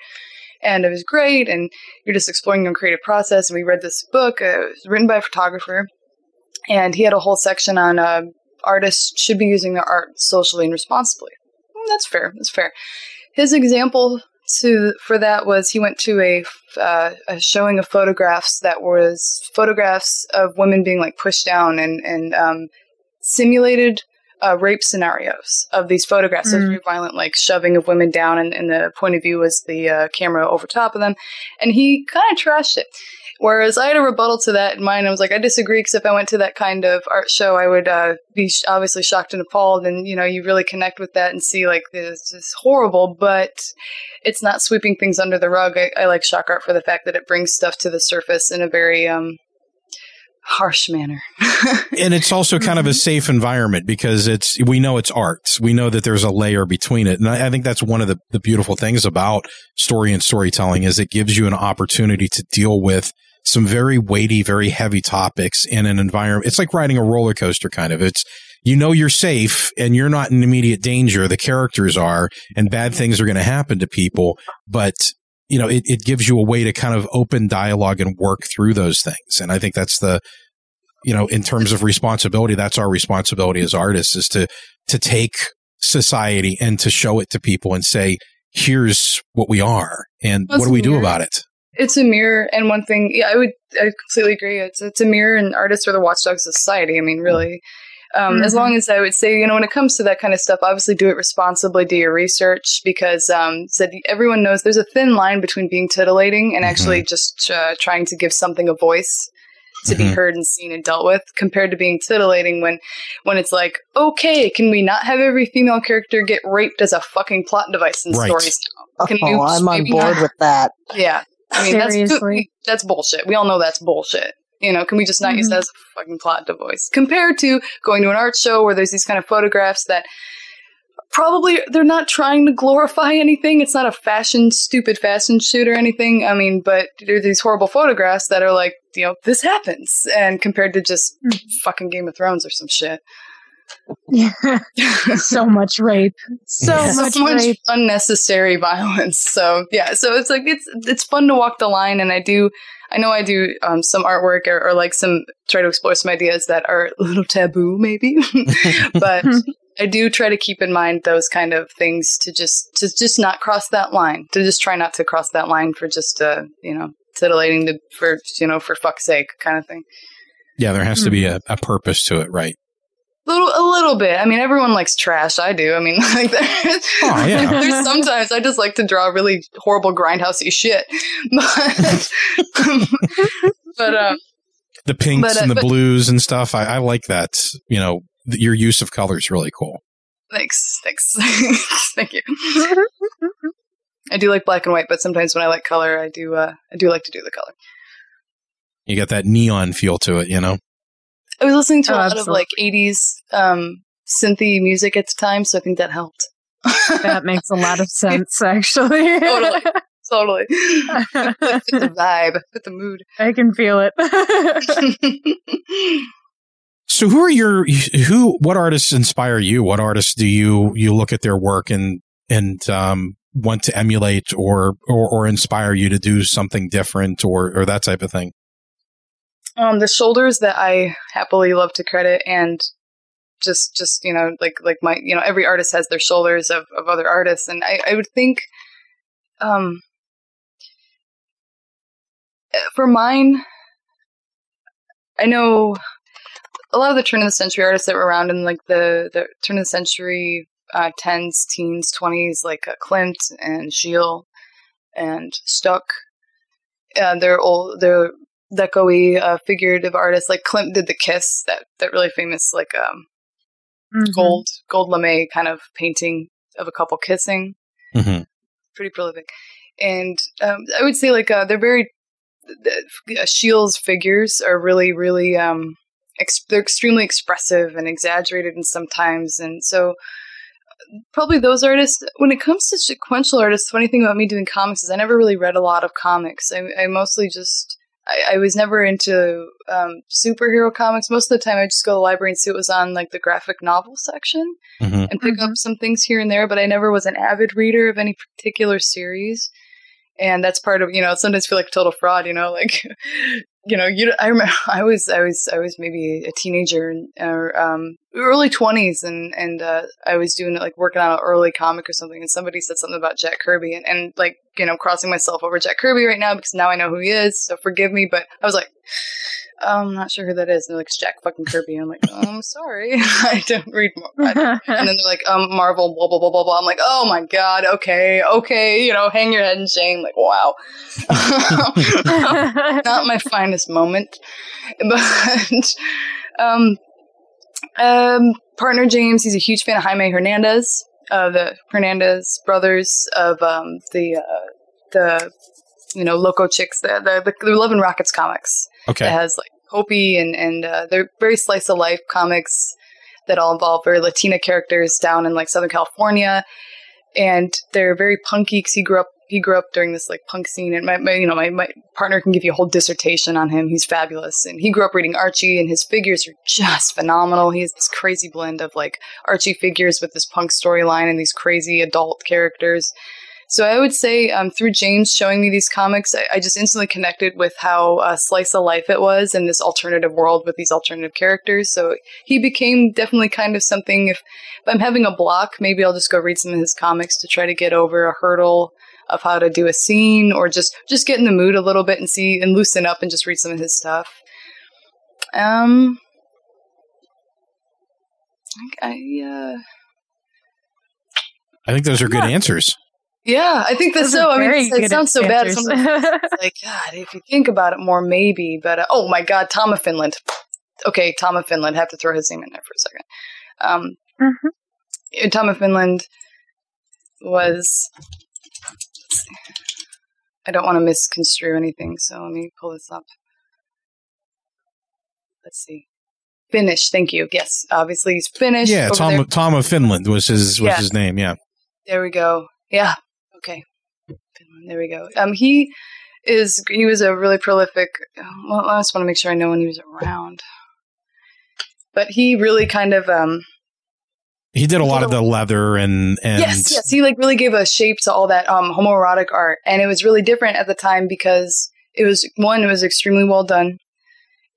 And it was great and you're just exploring your own creative process and we read this book uh, it was written by a photographer and he had a whole section on uh, artists should be using their art socially and responsibly. Mm, that's fair that's fair. His example to for that was he went to a, uh, a showing of photographs that was photographs of women being like pushed down and and um, simulated uh, rape scenarios of these photographs. So it was Mm. very violent, like shoving of women down, and, and the point of view was the uh, camera over top of them. And he kind of trashed it. Whereas I had a rebuttal to that in mind. I was like, I disagree because if I went to that kind of art show, I would uh, be sh- obviously shocked and appalled. And, you know, you really connect with that and see, like, this is horrible, but it's not sweeping things under the rug. I, I like shock art for the fact that it brings stuff to the surface in a very um, harsh manner. and it's also kind of a safe environment because it's we know it's art. We know that there's a layer between it, and I, I think that's one of the, the beautiful things about story and storytelling is it gives you an opportunity to deal with some very weighty, very heavy topics in an environment. It's like riding a roller coaster, kind of. It's you know you're safe and you're not in immediate danger. The characters are, and bad things are going to happen to people, but you know, it, it gives you a way to kind of open dialogue and work through those things. And I think that's the, you know, in terms of responsibility, that's our responsibility as artists is to, to take society and to show it to people and say, here's what we are and That's what do we do about it? It's a mirror, and one thing, yeah, I would, I completely agree. It's it's a mirror, and artists are the watchdogs of society. I mean, really. Um, As Mhm. long as I would say, you know, when it comes to that kind of stuff, obviously do it responsibly, do your research, because um, said everyone knows there's a thin line between being titillating and actually just uh, trying to give something a voice to be Mhm. heard and seen and dealt with, compared to being titillating when when it's like, okay, can we not have every female character get raped as a fucking plot device in Right. stories now? Can oh, you I'm on board not- with that. yeah. I mean, that's Seriously. that's bullshit. We all know that's bullshit. You know, can we just not use mm-hmm. that as a fucking plot device? Compared to going to an art show where there's these kind of photographs that probably they're not trying to glorify anything. It's not a fashion, stupid fashion shoot or anything. I mean, but there are these horrible photographs that are like, you know, this happens. And compared to just mm-hmm. fucking Game of Thrones or some shit. Yeah. so much rape. So Yeah. much much rape. unnecessary violence. So yeah, so it's like it's it's fun to walk the line, and I do I know I do um, some artwork or, or like some try to explore some ideas that are a little taboo, maybe, but I do try to keep in mind those kind of things to just to just not cross that line, to just try not to cross that line for just uh you know titillating the for you know for fuck's sake kind of thing. Yeah, there has to be a, a purpose to it, right? Little, a little bit. I mean, everyone likes trash. I do. I mean, like, there's, Oh, yeah. there's sometimes I just like to draw really horrible grindhousey shit, but but um, The pinks But, uh, and the but- blues and stuff. I, I like that. You know, th- your use of color is really cool. thanks, thanks, thank you. I do like black and white, but sometimes when I like color, I do uh, I do like to do the color. You got that neon feel to it, you know? I was listening to Oh, a lot of like '80s um, synthy music at the time, so I think that helped. That makes a lot of sense, actually. totally, totally. fit, fit the vibe, fit the mood. I can feel it. So who are your who what artists inspire you? What artists do you you look at their work and and um want to emulate or or, or inspire you to do something different or or that type of thing? Um, the shoulders that I happily love to credit and just just you know like like my you know every artist has their shoulders of of other artists, and I I would think um for mine, I know a lot of the turn of the century artists that were around in like the the turn of the century uh, tens, teens, twenties, like uh, Klimt and Schiele and Stuck. Uh, they're all They're deco uh, figurative artists. Like Klimt did the Kiss, that that really famous like um, Mm-hmm. gold gold lame kind of painting of a couple kissing. Mhm. Pretty prolific, and um, I would say like uh, they're very the, uh, Schiele's figures are really really um ex- they're extremely expressive and exaggerated and sometimes and so probably those artists when it comes to sequential artists funny thing about me doing comics is i never really read a lot of comics i, I mostly just I, I was never into um, superhero comics. Most of the time i just go to the library and see what was on like the graphic novel section Mhm. and pick up some things here and there but i never was an avid reader of any particular series. And that's part of you know sometimes feel like a total fraud you know like you know you i remember i was i was i was maybe a teenager or um early 20s and and uh i was doing like working on an early comic or something and somebody said something about jack kirby and, and like you know crossing myself over jack kirby right now because now i know who he is so forgive me but i was like "Oh, I'm not sure who that is. And they're like, Jack fucking Kirby. I'm like, oh, I'm sorry. I don't read more. And then they're like, um, Marvel, blah, blah, blah, blah, blah. I'm like, oh my God. Okay. Okay. You know, hang your head in shame. Like, wow. not my finest moment. But, um, um, partner James, he's a huge fan of Jaime Hernandez, uh, the Hernandez brothers of, um, the, uh, the, you know, Loco Chicks, the, the, the Love and Rockets comics. Okay. It has like Hopey and, and, uh, they're very slice of life comics that all involve very Latina characters down in like Southern California. And they're very punky because he grew up, he grew up during this like punk scene and my, my you know, my, my partner can give you a whole dissertation on him. He's fabulous. And he grew up reading Archie and his figures are just phenomenal. He has this crazy blend of like Archie figures with this punk storyline and these crazy adult characters. So I would say um, through James showing me these comics, I, I just instantly connected with how uh, slice of life it was in this alternative world with these alternative characters. So he became definitely kind of something. If, if I'm having a block, maybe I'll just go read some of his comics to try to get over a hurdle of how to do a scene, or just just get in the mood a little bit and see and loosen up and just read some of his stuff. Um, I, I uh, I think those are good answers. Yeah, I think that's Those so. I mean, very it sounds so bad. answers. Sometimes it's like, God, if you think about it more, maybe. But uh, oh my God, Tom of Finland. Okay, Tom of Finland. Have to throw his name in there for a second. Um, Mm-hmm. uh, Tom of Finland was. I don't want to misconstrue anything, so let me pull this up. Let's see. Finnish. Thank you. Yes, obviously he's Finnish. Yeah, Tom there. Tom of Finland was his was Yeah. his name. Yeah. There we go. Yeah. There we go. Um, he is. He was a really prolific. Well, I just want to make sure I know when he was around. But he really kind of. Um, He did a lot of the leather and and yes, yes. He like really gave a shape to all that um homoerotic art, and it was really different at the time because it was one. It was extremely well done,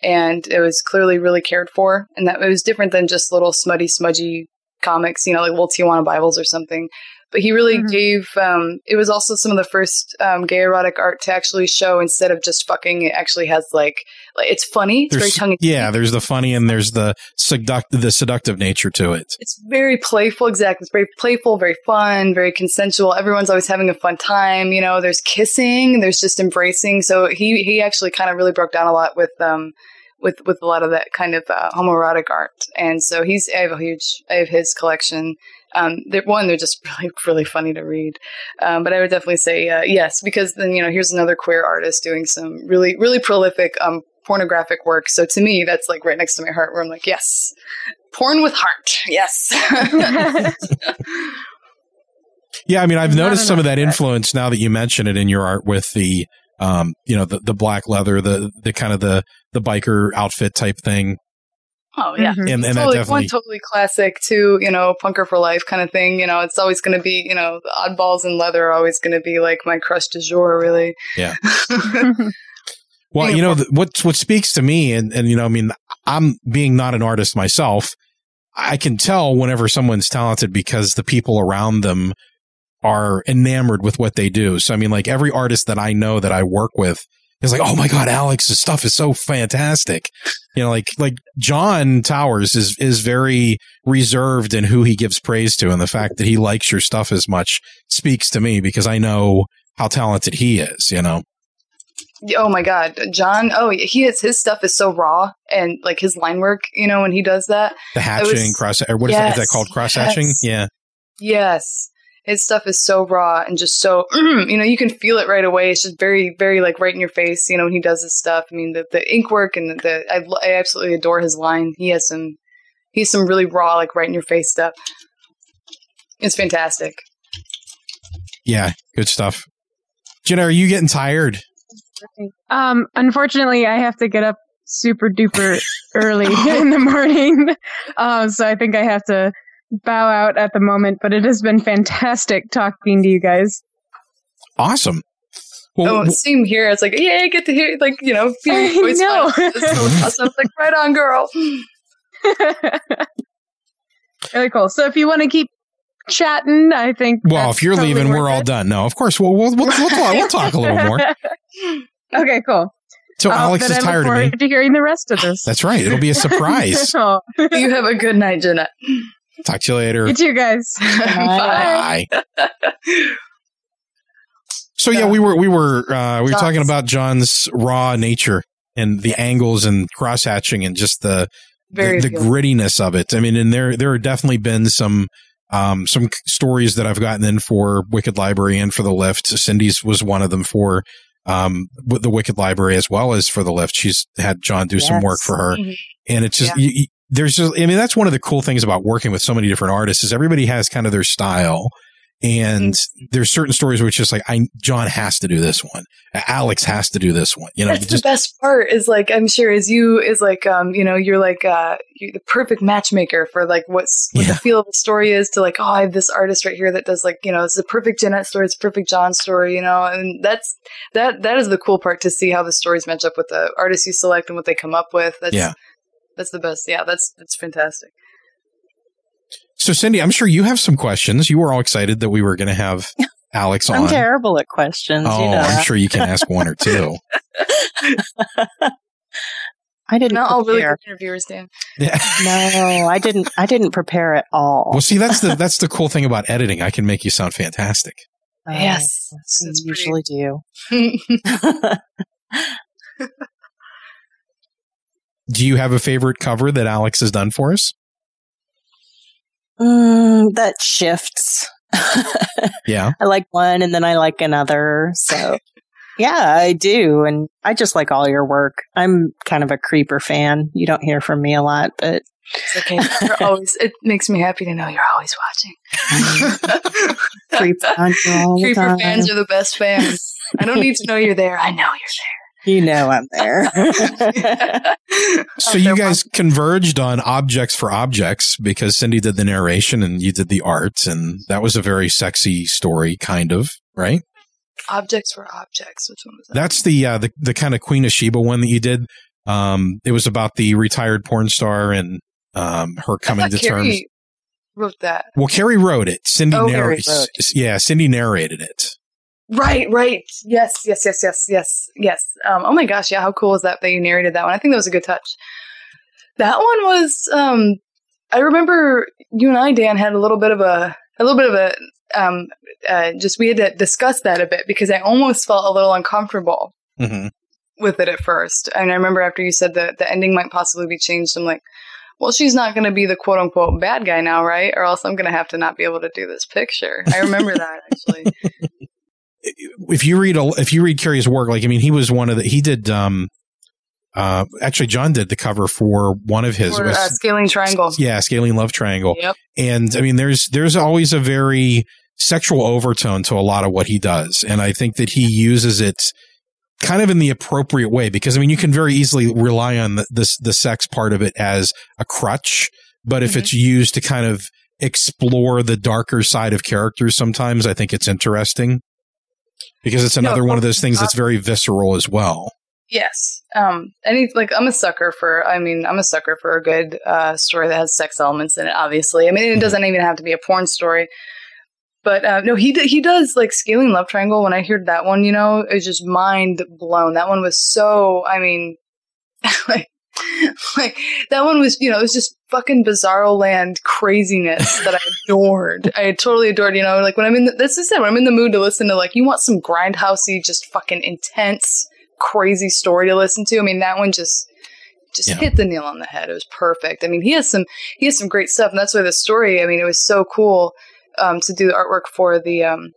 and it was clearly really cared for, and that it was different than just little smutty, smudgy comics, you know, like little Tijuana Bibles or something. But he really gave. Um, it was also some of the first um, gay erotic art to actually show instead of just fucking. It actually has like, like it's funny. It's very there's tongue. yeah, there's the funny and there's the seductive the seductive nature to it. It's very playful. Exactly. It's very playful, very fun, very consensual. Everyone's always having a fun time. You know, there's kissing, there's just embracing. So he he actually kind of really broke down a lot with um with with a lot of that kind of uh, homoerotic art. And so he's I have a huge I have his collection. Um, they're, one, they're just really really funny to read. Um, but I would definitely say uh, yes because then you know here's another queer artist doing some really really prolific um pornographic work. So to me, that's like right next to my heart where I'm like, yes, porn with heart. Yes. Yeah, I mean, I've noticed some of enough that influence now that you mention it in your art with the um, you know, the the black leather, the the kind of the the biker outfit type thing. Oh yeah, Mhm. And- and that totally, definitely- one totally classic. Two, you know, punker for life kind of thing. You know, it's always going to be, you know, the oddballs in leather are always going to be like my crush du jour. Really. Yeah. Well, you know, th- what what speaks to me, and and you know, I mean, I'm being not an artist myself. I can tell whenever someone's talented because the people around them are enamored with what they do. So I mean, like every artist that I know that I work with is like, oh my god, Alex's stuff is so fantastic. You know, like like John Towers is is very reserved in who he gives praise to, and the fact that he likes your stuff as much speaks to me because I know how talented he is. You know. Oh my god, John! Oh, he is. His stuff is so raw, and like his line work. You know, when he does that, the hatching was, cross or what is, yes, that, is that called cross hatching? Yes. Yeah. Yes, his stuff is so raw and just so you know you can feel it right away. It's just very very like right in your face. You know when he does his stuff. I mean the the ink work and the, the I, I absolutely adore his line. He has some he has some really raw like right in your face stuff. It's fantastic. Yeah, good stuff. Jenna, are you getting tired? Um, unfortunately, I have to get up super duper early in the morning. Um, so I think I have to bow out at the moment, but it has been fantastic talking to you guys. Awesome. Well, oh, same here. It's like, yeah, I get to hear, like, you know, hear your voice. know. so awesome. Like, right on, girl. really cool. So if you want to keep chatting, I think. Well, if you're totally leaving, we're all done. No, of course. We'll we'll we'll, we'll, talk, we'll talk a little more. okay, cool. So uh, Alex is tired of me. To hearing the rest of this. That's right. It'll be a surprise. oh. you have a good night, Jeanette. Talk to you later. You too, guys. Bye. Bye. So yeah, we were we were uh, we were talking about John's raw nature and the angles and cross hatching and just the the, the grittiness of it. I mean, and there there have definitely been some um, some stories that I've gotten in for Wicked Library and for the Lift. Cindy's was one of them for um, the Wicked Library as well as for the Lift. She's had John do yes. some work for her, mm-hmm. and it's just yeah. you, there's just, I mean, that's one of the cool things about working with so many different artists is everybody has kind of their style. And there's certain stories where it's just like, I, John has to do this one. Alex has to do this one. You know, that's just, the best part is like, I'm sure as you is like, um, you know, you're like, uh, you're the perfect matchmaker for like what's, what yeah. the feel of the story is to like, oh, I have this artist right here that does like, you know, it's the perfect Jeanette story. It's perfect John story, you know, and that's, that, that is the cool part to see how the stories match up with the artists you select and what they come up with. That's, yeah that's the best. Yeah, that's that's fantastic. So, Cindy, I'm sure you have some questions. You were all excited that we were going to have Alex on. I'm terrible at questions. Oh, you know. I'm sure you can ask one or two. I didn't. Not all really good interviewers, Dan. Yeah. no, I didn't. I didn't prepare at all. Well, see, that's the that's the cool thing about editing. I can make you sound fantastic. Uh, yes, that's, that's usually do. Do you have a favorite cover that Alex has done for us? Mm, that shifts. yeah. I like one and then I like another. So, yeah, I do. And I just like all your work. I'm kind of a creeper fan. You don't hear from me a lot, but. It's okay. You're always, it makes me happy to know you're always watching. creeper fans are the best fans. I don't need to know you're there. I know you're there. You know I'm there. so you guys converged on objects for objects because Cindy did the narration and you did the art, and that was a very sexy story, kind of, right? Objects for objects. Which one was that? That's the uh, the the kind of Queen of Sheba one that you did. Um, it was about the retired porn star and um, her coming to Carrie terms. Wrote that. Well, Carrie wrote it. Cindy Oh, narrated. Carrie Yeah, Cindy narrated it. Right, right. Yes, yes, yes, yes, yes, yes. Um, oh my gosh, yeah, how cool is that that you narrated that one? I think that was a good touch. That one was um I remember you and I, Dan, had a little bit of a a little bit of a um uh, just we had to discuss that a bit because I almost felt a little uncomfortable Mm-hmm. with it at first. And I remember after you said that the ending might possibly be changed, I'm like, well, she's not going to be the quote unquote bad guy now, right? Or else I'm going to have to not be able to do this picture. I remember that actually. if you read a, if you read Carrie's work, like I mean, he was one of the he did um uh actually John did the cover for one of his For, was- uh, Scaling Triangle. yeah scaling love triangle. Yep. and I mean there's there's always a very sexual overtone to a lot of what he does. And I think that he uses it kind of in the appropriate way because I mean you can very easily rely on the the, the sex part of it as a crutch. But if it's used to kind of explore the darker side of characters sometimes I think it's interesting because it's No, another one of those things that's very visceral as well. Yes. Um, any like I'm a sucker for. I mean, I'm a sucker for a good uh, story that has sex elements in it. Obviously, I mean, it doesn't even have to be a porn story. But uh, no, he he does like scaling love triangle. When I heard that one, you know, it was just mind blown. That one was so. I mean, like like that one was you know it was just fucking bizarro land craziness that I adored. I totally adored. You know, like when I'm in the, this is it. When I'm in the mood to listen to like you want some grindhousey, just fucking intense crazy story to listen to. I mean, that one just just Yeah. hit the nail on the head. It was perfect. I mean, he has some he has some great stuff, and that's why the story. I mean, it was so cool um, to do the artwork for the um,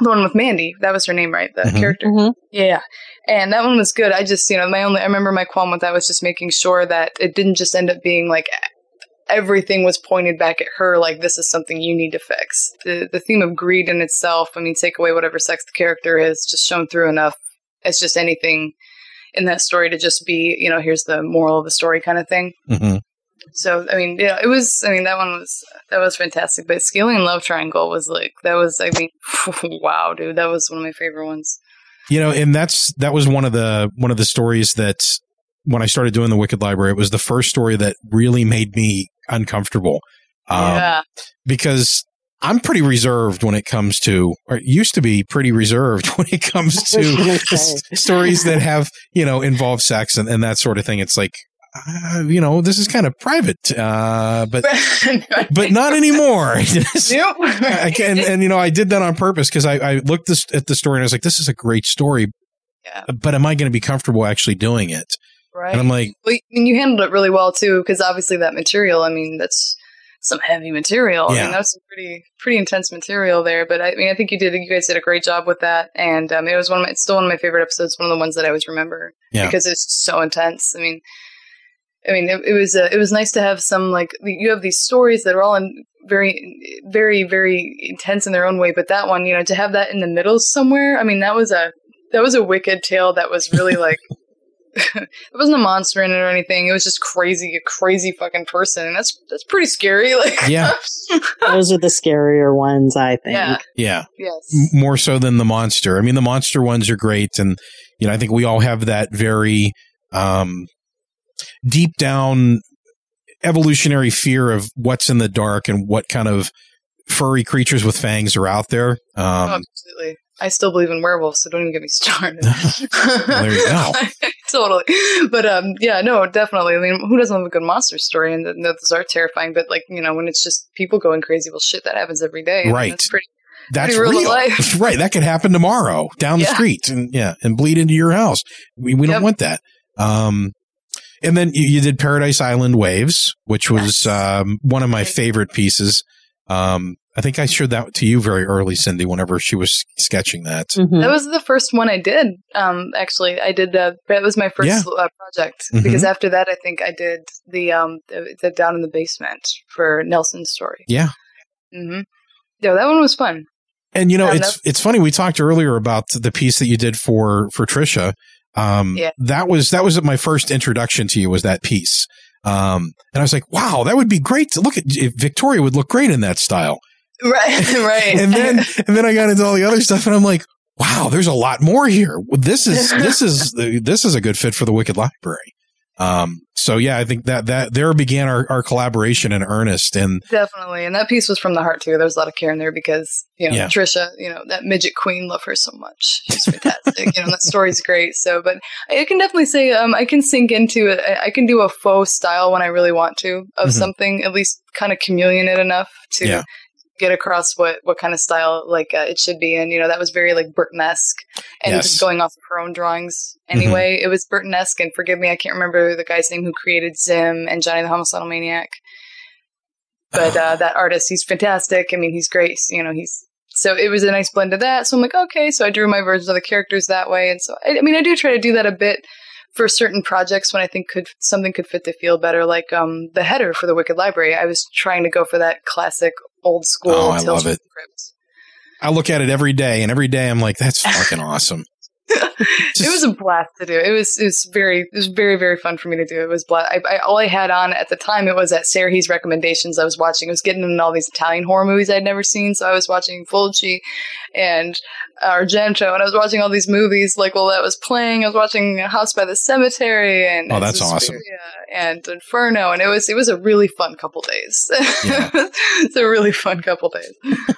the one with Mandy. That was her name, right? The Mhm. character. Yeah, and that one was good. I just you know my only I remember my qualm with that was just making sure that it didn't just end up being like everything was pointed back at her like this is something you need to fix. The the theme of greed in itself, I mean take away whatever sex the character is, just shown through enough as just anything in that story to just be, you know, here's the moral of the story kind of thing. hmm So I mean, yeah, it was I mean that one was that was fantastic. But Scaling Love Triangle was like that was I mean wow, dude, that was one of my favorite ones. You know, and that's that was one of the one of the stories that when I started doing the Wicked Library, it was the first story that really made me uncomfortable. Um, yeah. because I'm pretty reserved when it comes to, or used to be pretty reserved when it comes to s- stories that have, you know, involve sex and, and that sort of thing. It's like, uh, you know, this is kind of private, uh, but, but not anymore. I can, and, you know, I did that on purpose because I, I looked this, at the story and I was like, this is a great story, but am I going to be comfortable actually doing it? Right. And I'm like, Well, I mean, you handled it really well too, because obviously that material. I mean, that's some heavy material. I Yeah. mean, that's some pretty pretty intense material there. But I mean, I think you did. You guys did a great job with that, and um, it was one of my. It's still one of my favorite episodes. One of the ones that I always remember Yeah. because it's so intense. I mean, I mean, it, it was uh, it was nice to have some like you have these stories that are all in very very very intense in their own way, but that one, you know, to have that in the middle somewhere. I mean, that was a that was a wicked tale that was really like it wasn't a monster in it or anything. It was just crazy, a crazy fucking person, and that's that's pretty scary. Like, Yeah. Those are the scarier ones, I think. yeah, yeah. yes, M- more so than the monster. I mean, the monster ones are great, and you know, I think we all have that very um, deep down evolutionary fear of what's in the dark and what kind of furry creatures with fangs are out there. Oh, Um, absolutely. I still believe in werewolves, so don't even get me started. there you go. totally. But um, yeah, no, definitely. I mean, who doesn't love a good monster story? And th- those are terrifying. But like, you know, when it's just people going crazy, well, shit, that happens every day. Right. That's pretty. That's pretty real real. life. right. That could happen tomorrow down the street and yeah, and bleed into your house. We, we don't want that. Um, and then you, you did Paradise Island Waves, which was, um, one of my favorite pieces. Um, I think I showed that to you very early, Cindy, whenever she was sketching that. Mm-hmm. That was the first one I did. Um, actually, I did the. That was my first Yeah. uh, project Mhm. because after that, I think I did the um the, the down in the basement for Nelson's story. Yeah. hmm Yeah, that one was fun. And you know, Um, it's it's funny. We talked earlier about the piece that you did for for Trisha. Um, Yeah. that was that was my first introduction to you. Was that piece? Um, and I was like, wow, that would be great to look at. Victoria would look great in that style. Right, right. and then and then I got into all the other stuff, and I'm like, wow, there's a lot more here. This is this is this is a good fit for the Wicked Library. Um, so yeah, I think that that there began our, our collaboration in earnest, and Definitely, and that piece was from the heart too. There was a lot of care in there because you know Yeah. Trisha, you know that midget queen, love her so much. She's fantastic. you know that story's great. So, but I can definitely say um, I can sink into it. I- can do a faux style when I really want to of Mhm. something, at least kind of chameleon it enough to Yeah. Get across what what kind of style like uh, it should be. And you know that was very like Burton-esque, and Yes. just going off of her own drawings. Anyway, it was Burton-esque, and forgive me, I can't remember the guy's name who created Zim and Johnny the Homicidal Maniac but uh, that artist, he's fantastic. I mean, he's great. You know, he's so it was a nice blend of that. So I'm like, okay, so I drew my versions of the characters that way, and so I, I mean, I do try to do that a bit for certain projects when I think could something could fit the feel better, like um the header for the Wicked Library. I was trying to go for that classic old school. Oh, I love it. Crypt. I look at it every day, and every day I'm like, that's fucking awesome. it was a blast to do. It was it was very it was very very fun for me to do. It was blast. I, I, all I had on at the time it was at Serhi's recommendations. I was watching. I was getting into all these Italian horror movies I'd never seen. So I was watching Fulci and Argento, and I was watching all these movies like while that was playing. I was watching House by the Cemetery and Oh, that's awesome. and Inferno, and it was it was a really fun couple days. it's a really fun couple days.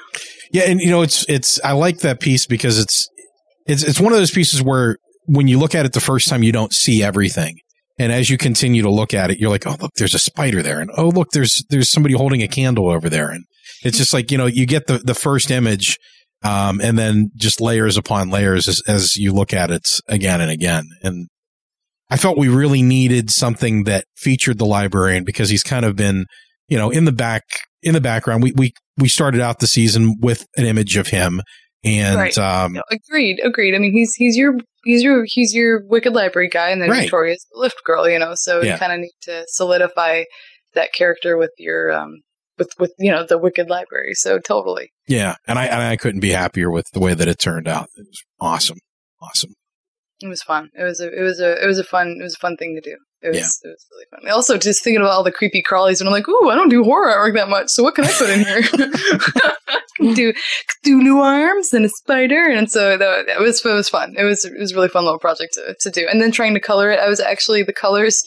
Yeah, and you know, it's it's I like that piece because it's it's it's one of those pieces where when you look at it the first time, you don't see everything, and as you continue to look at it, you're like, oh look, there's a spider there, and oh look, there's there's somebody holding a candle over there, and it's just like you know, you get the the first image, um, and then just layers upon layers as as you look at it again and again, and I felt we really needed something that featured the librarian because he's kind of been, you know, in the back in the background. We we we started out the season with an image of him, and Right. um, No, agreed, agreed. I mean, he's he's your he's your he's your Wicked Library guy, and then Right. Victoria's the Lift Girl. You know, so Yeah. you kind of need to solidify that character with your um with with you know the Wicked Library. So totally. yeah, and I and I couldn't be happier with the way that it turned out. It was awesome, awesome. It was fun. It was a it was a it was a fun it was a fun thing to do. It was it was really fun. Also, just thinking about all the creepy crawlies, and I'm like, ooh, I don't do horror artwork that much. So what can I put in here? do do new arms and a spider, and so that, that was it was fun. It was it was a really fun little project to, to do. And then trying to color it, I was actually the colors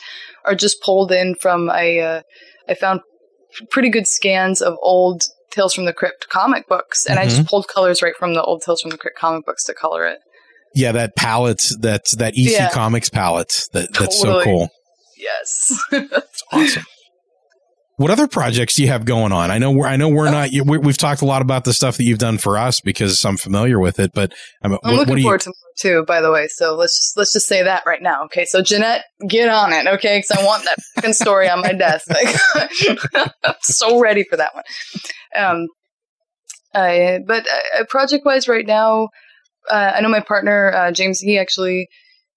are just pulled in from I uh, I found pretty good scans of old Tales from the Crypt comic books, and I just Mhm. pulled colors right from the old Tales from the Crypt comic books to color it. Yeah, that palette, that that EC Yeah. Comics palette, that that's so cool. Yes. awesome. What other projects do you have going on? I know we're I know we're not. You, we, we've talked a lot about the stuff that you've done for us because I'm familiar with it. But I'm, I'm what, looking what you? forward to more too, by the way. So let's just let's just say that right now. Okay, so Jeanette, get on it, okay? Because I want that fucking story on my desk. Like, I'm so ready for that one. Um, I, but uh, project wise, right now, uh, I know my partner uh, James. He actually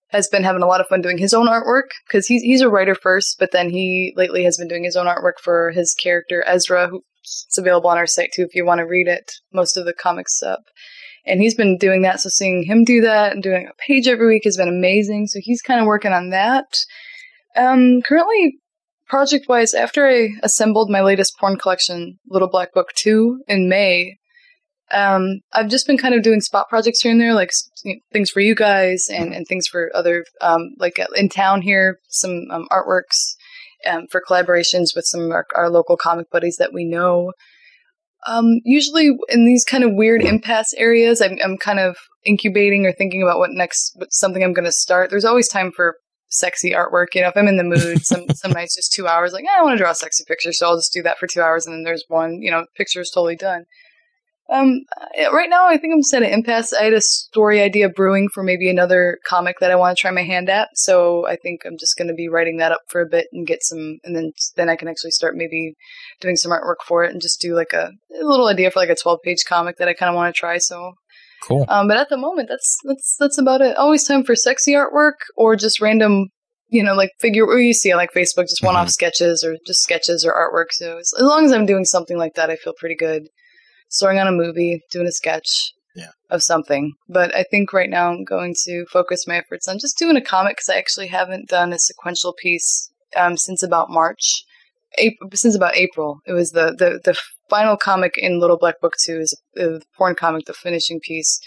has been having a lot of fun doing his own artwork because he's he's a writer first, but then he lately has been doing his own artwork for his character Ezra, who's available on our site too if you want to read it. Most of the comics up. And he's been doing that, so seeing him do that and doing a page every week has been amazing. So he's kind of working on that. Um, currently, project wise, after I assembled my latest porn collection, Little Black Book 2, in May, um, I've just been kind of doing spot projects here and there, like you know, things for you guys and, and things for other, um, like uh, in town here, some um, artworks um, for collaborations with some of our, our local comic buddies that we know. Um, usually in these kind of weird impasse areas, I'm, I'm kind of incubating or thinking about what next, what something I'm going to start. There's always time for sexy artwork. You know, if I'm in the mood, some some nights just two hours, like "Eh, I want to draw a sexy picture, so I'll just do that for two hours, and then there's one, you know, picture is totally done. Um, uh, right now, I think I'm just at an impasse. I had a story idea brewing for maybe another comic that I want to try my hand at. So I think I'm just going to be writing that up for a bit and get some, and then then I can actually start maybe doing some artwork for it and just do like a, a little idea for like a 12 page comic that I kind of want to try. So Cool. um, but at the moment, that's that's that's about it. Always time for sexy artwork or just random, you know, like figure or you see on like Facebook, just one-off sketches or just sketches or artwork. So as long as I'm doing something like that, I feel pretty good. Starring on a movie, doing a sketch Yeah. of something. But I think right now I'm going to focus my efforts on just doing a comic because I actually haven't done a sequential piece um, since about March. April, since about April. It was the, the, the final comic in Little Black Book 2 is the porn comic, the finishing piece.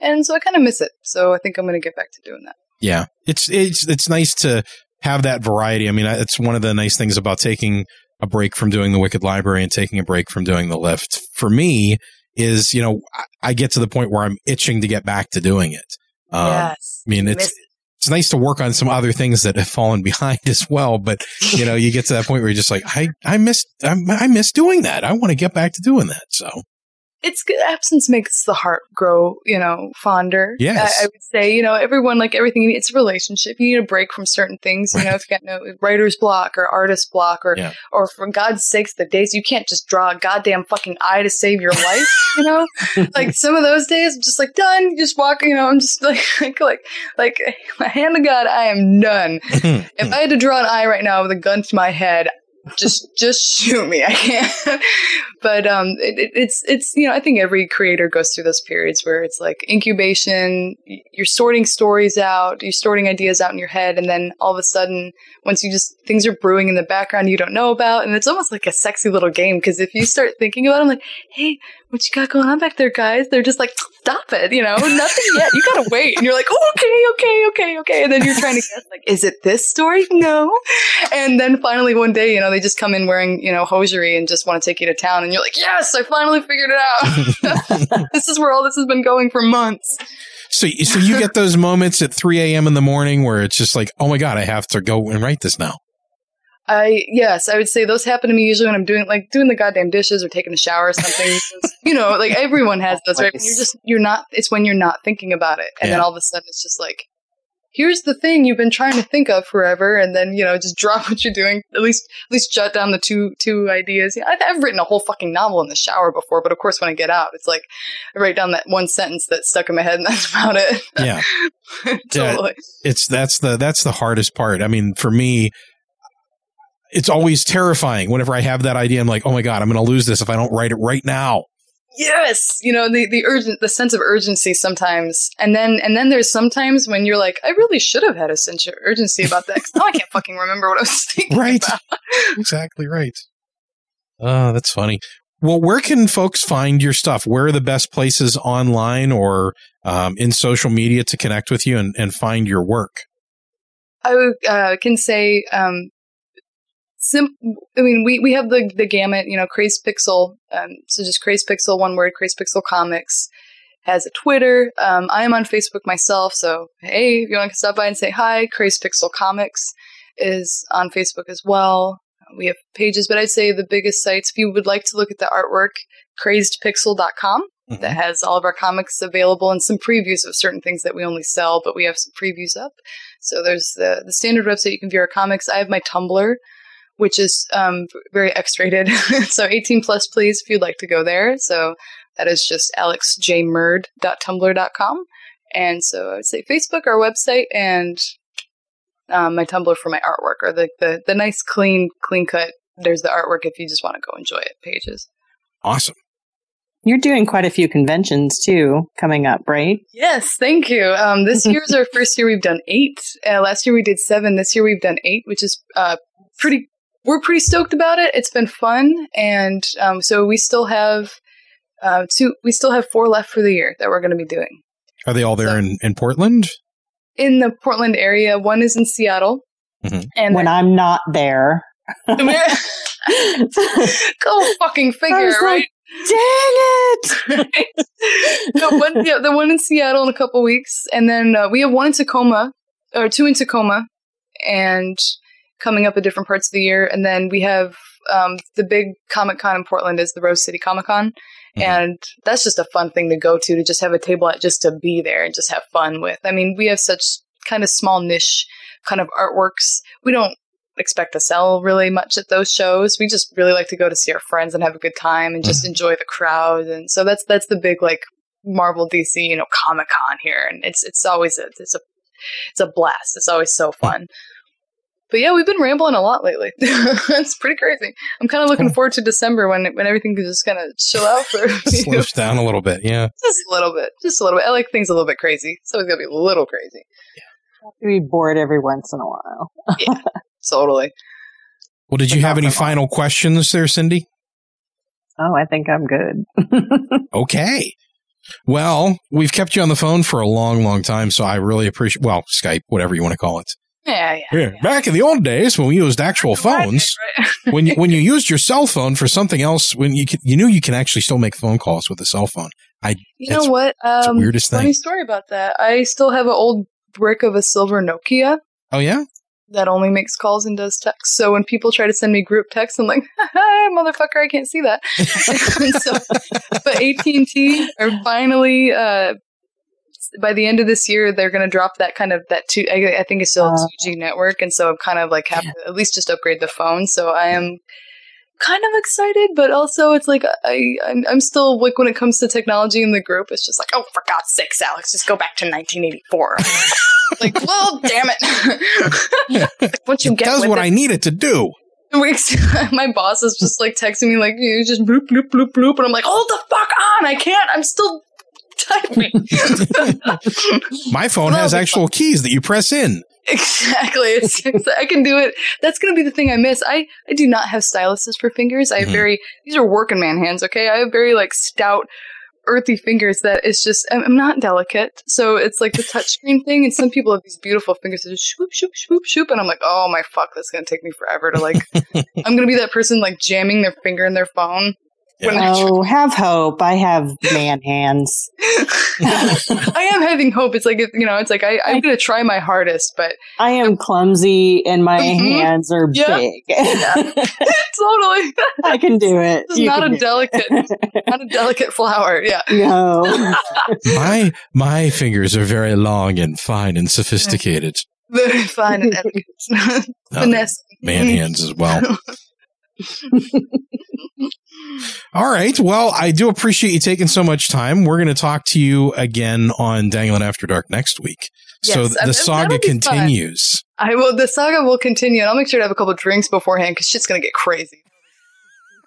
And so I kind of miss it. So I think I'm going to get back to doing that. Yeah, it's it's it's nice to have that variety. I mean, it's one of the nice things about taking a break from doing the Wicked Library and taking a break from doing the Lift. For me, is you know I- get to the point where I'm itching to get back to doing it. Um, Yes, I mean it's it's nice to work on some other things that have fallen behind as well. But you know, you get to that point where you're just like, I I miss I, I miss doing that. I want to get back to doing that. So it's good. Absence makes the heart grow, you know, fonder. Yes. I, I would say, you know, everyone, like everything, you need, it's a relationship. You need a break from certain things. You know, if you got no writer's block or artist block or, Yeah. or for God's sakes, the days you can't just draw a goddamn fucking eye to save your life, you know? like some of those days, I'm just like done. You just walk, you know, I'm just like, like, like, like, my hand to God, I am done. if I had to draw an eye right now with a gun to my head, just just shoot me. I can't. but um, it, it, it's it's you know I think every creator goes through those periods where it's like incubation. You're sorting stories out, you're sorting ideas out in your head, and then all of a sudden, once you just things are brewing in the background you don't know about, and it's almost like a sexy little game because if you start thinking about, I'm like, hey, what you got going on back there, guys? They're just like, stop it, you know, nothing yet. You gotta wait, and you're like, oh, okay, okay, okay, okay, and then you're trying to guess like, is it this story? No, and then finally one day, you know, they just come in wearing you know hosiery and just want to take you to town, and you're like, yes, I finally figured it out. this is where all this has been going for months. So, so you get those moments at 3 a.m. in the morning where it's just like, oh my God, I have to go and write this now. I yes, I would say those happen to me usually when I'm doing like doing the goddamn dishes or taking a shower or something. you know, like everyone has those, right? When you're just you're not. It's when you're not thinking about it, and yeah. then all of a sudden it's just like, here's the thing you've been trying to think of forever, and then you know just drop what you're doing. At least at least jot down the two two ideas. I've, I've written a whole fucking novel in the shower before, but of course when I get out, it's like I write down that one sentence that's stuck in my head, and that's about it. Yeah, totally. Yeah, it's that's the that's the hardest part. I mean, for me it's always terrifying whenever I have that idea. I'm like, oh my God, I'm going to lose this if I don't write it right now. Yes, you know the the urgent the sense of urgency sometimes, and then and then there's sometimes when you're like, I really should have had a sense of urgency about that. now I can't fucking remember what I was thinking. Right, about. exactly right. Oh, that's funny. Well, where can folks find your stuff? Where are the best places online or um, in social media to connect with you and, and find your work? I uh, can say um, sim- I mean, we, we have the, the gamut, you know, Crazed Pixel. Um, so just Crazed Pixel, one word, Crazed Pixel Comics has a Twitter. Um, I am on Facebook myself. So, hey, if you want to stop by and say hi, Crazed Pixel Comics is on Facebook as well. We have pages, but I'd say the biggest sites, if you would like to look at the artwork, crazedpixel.com. Mm-hmm. That has all of our comics available and some previews of certain things that we only sell, but we have some previews up. So there's the, the standard website you can view our comics. I have my Tumblr, which is um, very X-rated. so 18 plus, please, if you'd like to go there. So that is just alexjmurd.tumblr.com. And so I would say Facebook, our website, and um, my Tumblr for my artwork, or the, the, the nice, clean, clean cut. There's the artwork if you just want to go enjoy it pages. Awesome. You're doing quite a few conventions too coming up, right? Yes, thank you. Um, this year is our first year we've done eight. Uh, last year we did seven. This year we've done eight, which is uh, pretty we're pretty stoked about it. It's been fun, and um, so we still have uh, two. We still have four left for the year that we're going to be doing. Are they all there so, in in Portland? In the Portland area, one is in Seattle, mm-hmm. and when I'm not there, go fucking figure, right? Like, Dang it! no, one, yeah, the one in Seattle in a couple weeks, and then uh, we have one in Tacoma, or two in Tacoma, and coming up at different parts of the year. And then we have um, the big Comic Con in Portland is the Rose City Comic Con. Mm-hmm. And that's just a fun thing to go to, to just have a table at just to be there and just have fun with. I mean, we have such kind of small niche kind of artworks. We don't expect to sell really much at those shows. We just really like to go to see our friends and have a good time and just mm-hmm. enjoy the crowd. And so that's that's the big like Marvel DC, you know, Comic Con here. And it's it's always a it's a it's a blast. It's always so fun. But yeah, we've been rambling a lot lately. it's pretty crazy. I'm kind of looking forward to December when when everything is just kind of chill out for slows down a little bit. Yeah, just a little bit, just a little bit. I like things a little bit crazy, so it's gonna be a little crazy. Yeah, to be bored every once in a while. yeah, totally. Well, did you have any final questions there, Cindy? Oh, I think I'm good. okay. Well, we've kept you on the phone for a long, long time, so I really appreciate, well, Skype, whatever you want to call it. Yeah, yeah, yeah. Back in the old days when we used actual phones, right, right. when you when you used your cell phone for something else, when you you knew you can actually still make phone calls with a cell phone. I you know what? Um, weirdest funny thing. story about that. I still have an old brick of a silver Nokia. Oh yeah. That only makes calls and does text. So when people try to send me group text, I'm like, motherfucker, I can't see that. so, but AT and T are finally uh, by the end of this year, they're going to drop that kind of that two. I, I think it's still a uh. two G network, and so I'm kind of like have to at least just upgrade the phone. So I am kind of excited, but also it's like I I'm, I'm, still like when it comes to technology in the group, it's just like oh for God's sakes, Alex, just go back to 1984. like well, damn it! like, once you it get does what it, I needed to do. my boss is just like texting me like, you just bloop bloop bloop bloop, and I'm like, hold the fuck on! I can't. I'm still typing. My phone has actual keys that you press in. Exactly. It's, it's- I can do it. That's going to be the thing I miss. I, I do not have styluses for fingers. I have Mhm. very, these are working man hands, okay? I have very like stout, earthy fingers that it's just, I'm, I'm not delicate. So it's like the touchscreen thing. And some people have these beautiful fingers that just swoop, swoop, swoop, swoop. And I'm like, oh my fuck, that's going to take me forever to like, I'm going to be that person like jamming their finger in their phone. When they're Oh, have hope. I have man hands. I am having hope. It's like, you know, it's like I, I'm going to try my hardest, but I am clumsy and my Mhm. hands are Yeah. big. totally. I can do it. This is You not a delicate, not a delicate flower. Yeah. No. My my fingers are very long and fine and sophisticated. Very fine and elegant. Finesse. Man hands as well. All right. Well, I do appreciate you taking so much time. We're going to talk to you again on Danglin' After Dark next week. so Yes, the and saga that'll fun. continues. I will. The saga will continue, and I'll make sure to have a couple drinks beforehand because shit's gonna get crazy.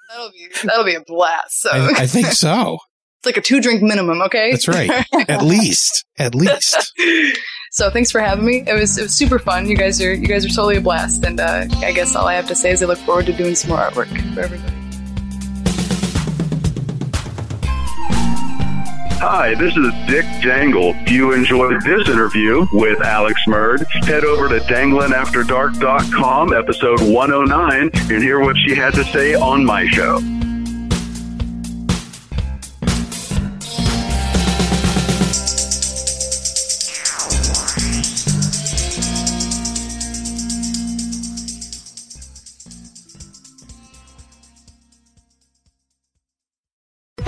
That'll be that'll be a blast. So I, I think so. it's like a two drink minimum. Okay, That's right. At least. At least. so thanks for having me. It was it was super fun. You guys are you guys are totally a blast, and uh, I guess all I have to say is I look forward to doing some more artwork for everybody. Hi, this is Dick Dangle. If you enjoyed this interview with Alex Murd, head over to danglinafterdark.com, episode 109, and hear what she had to say on my show.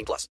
18 plus.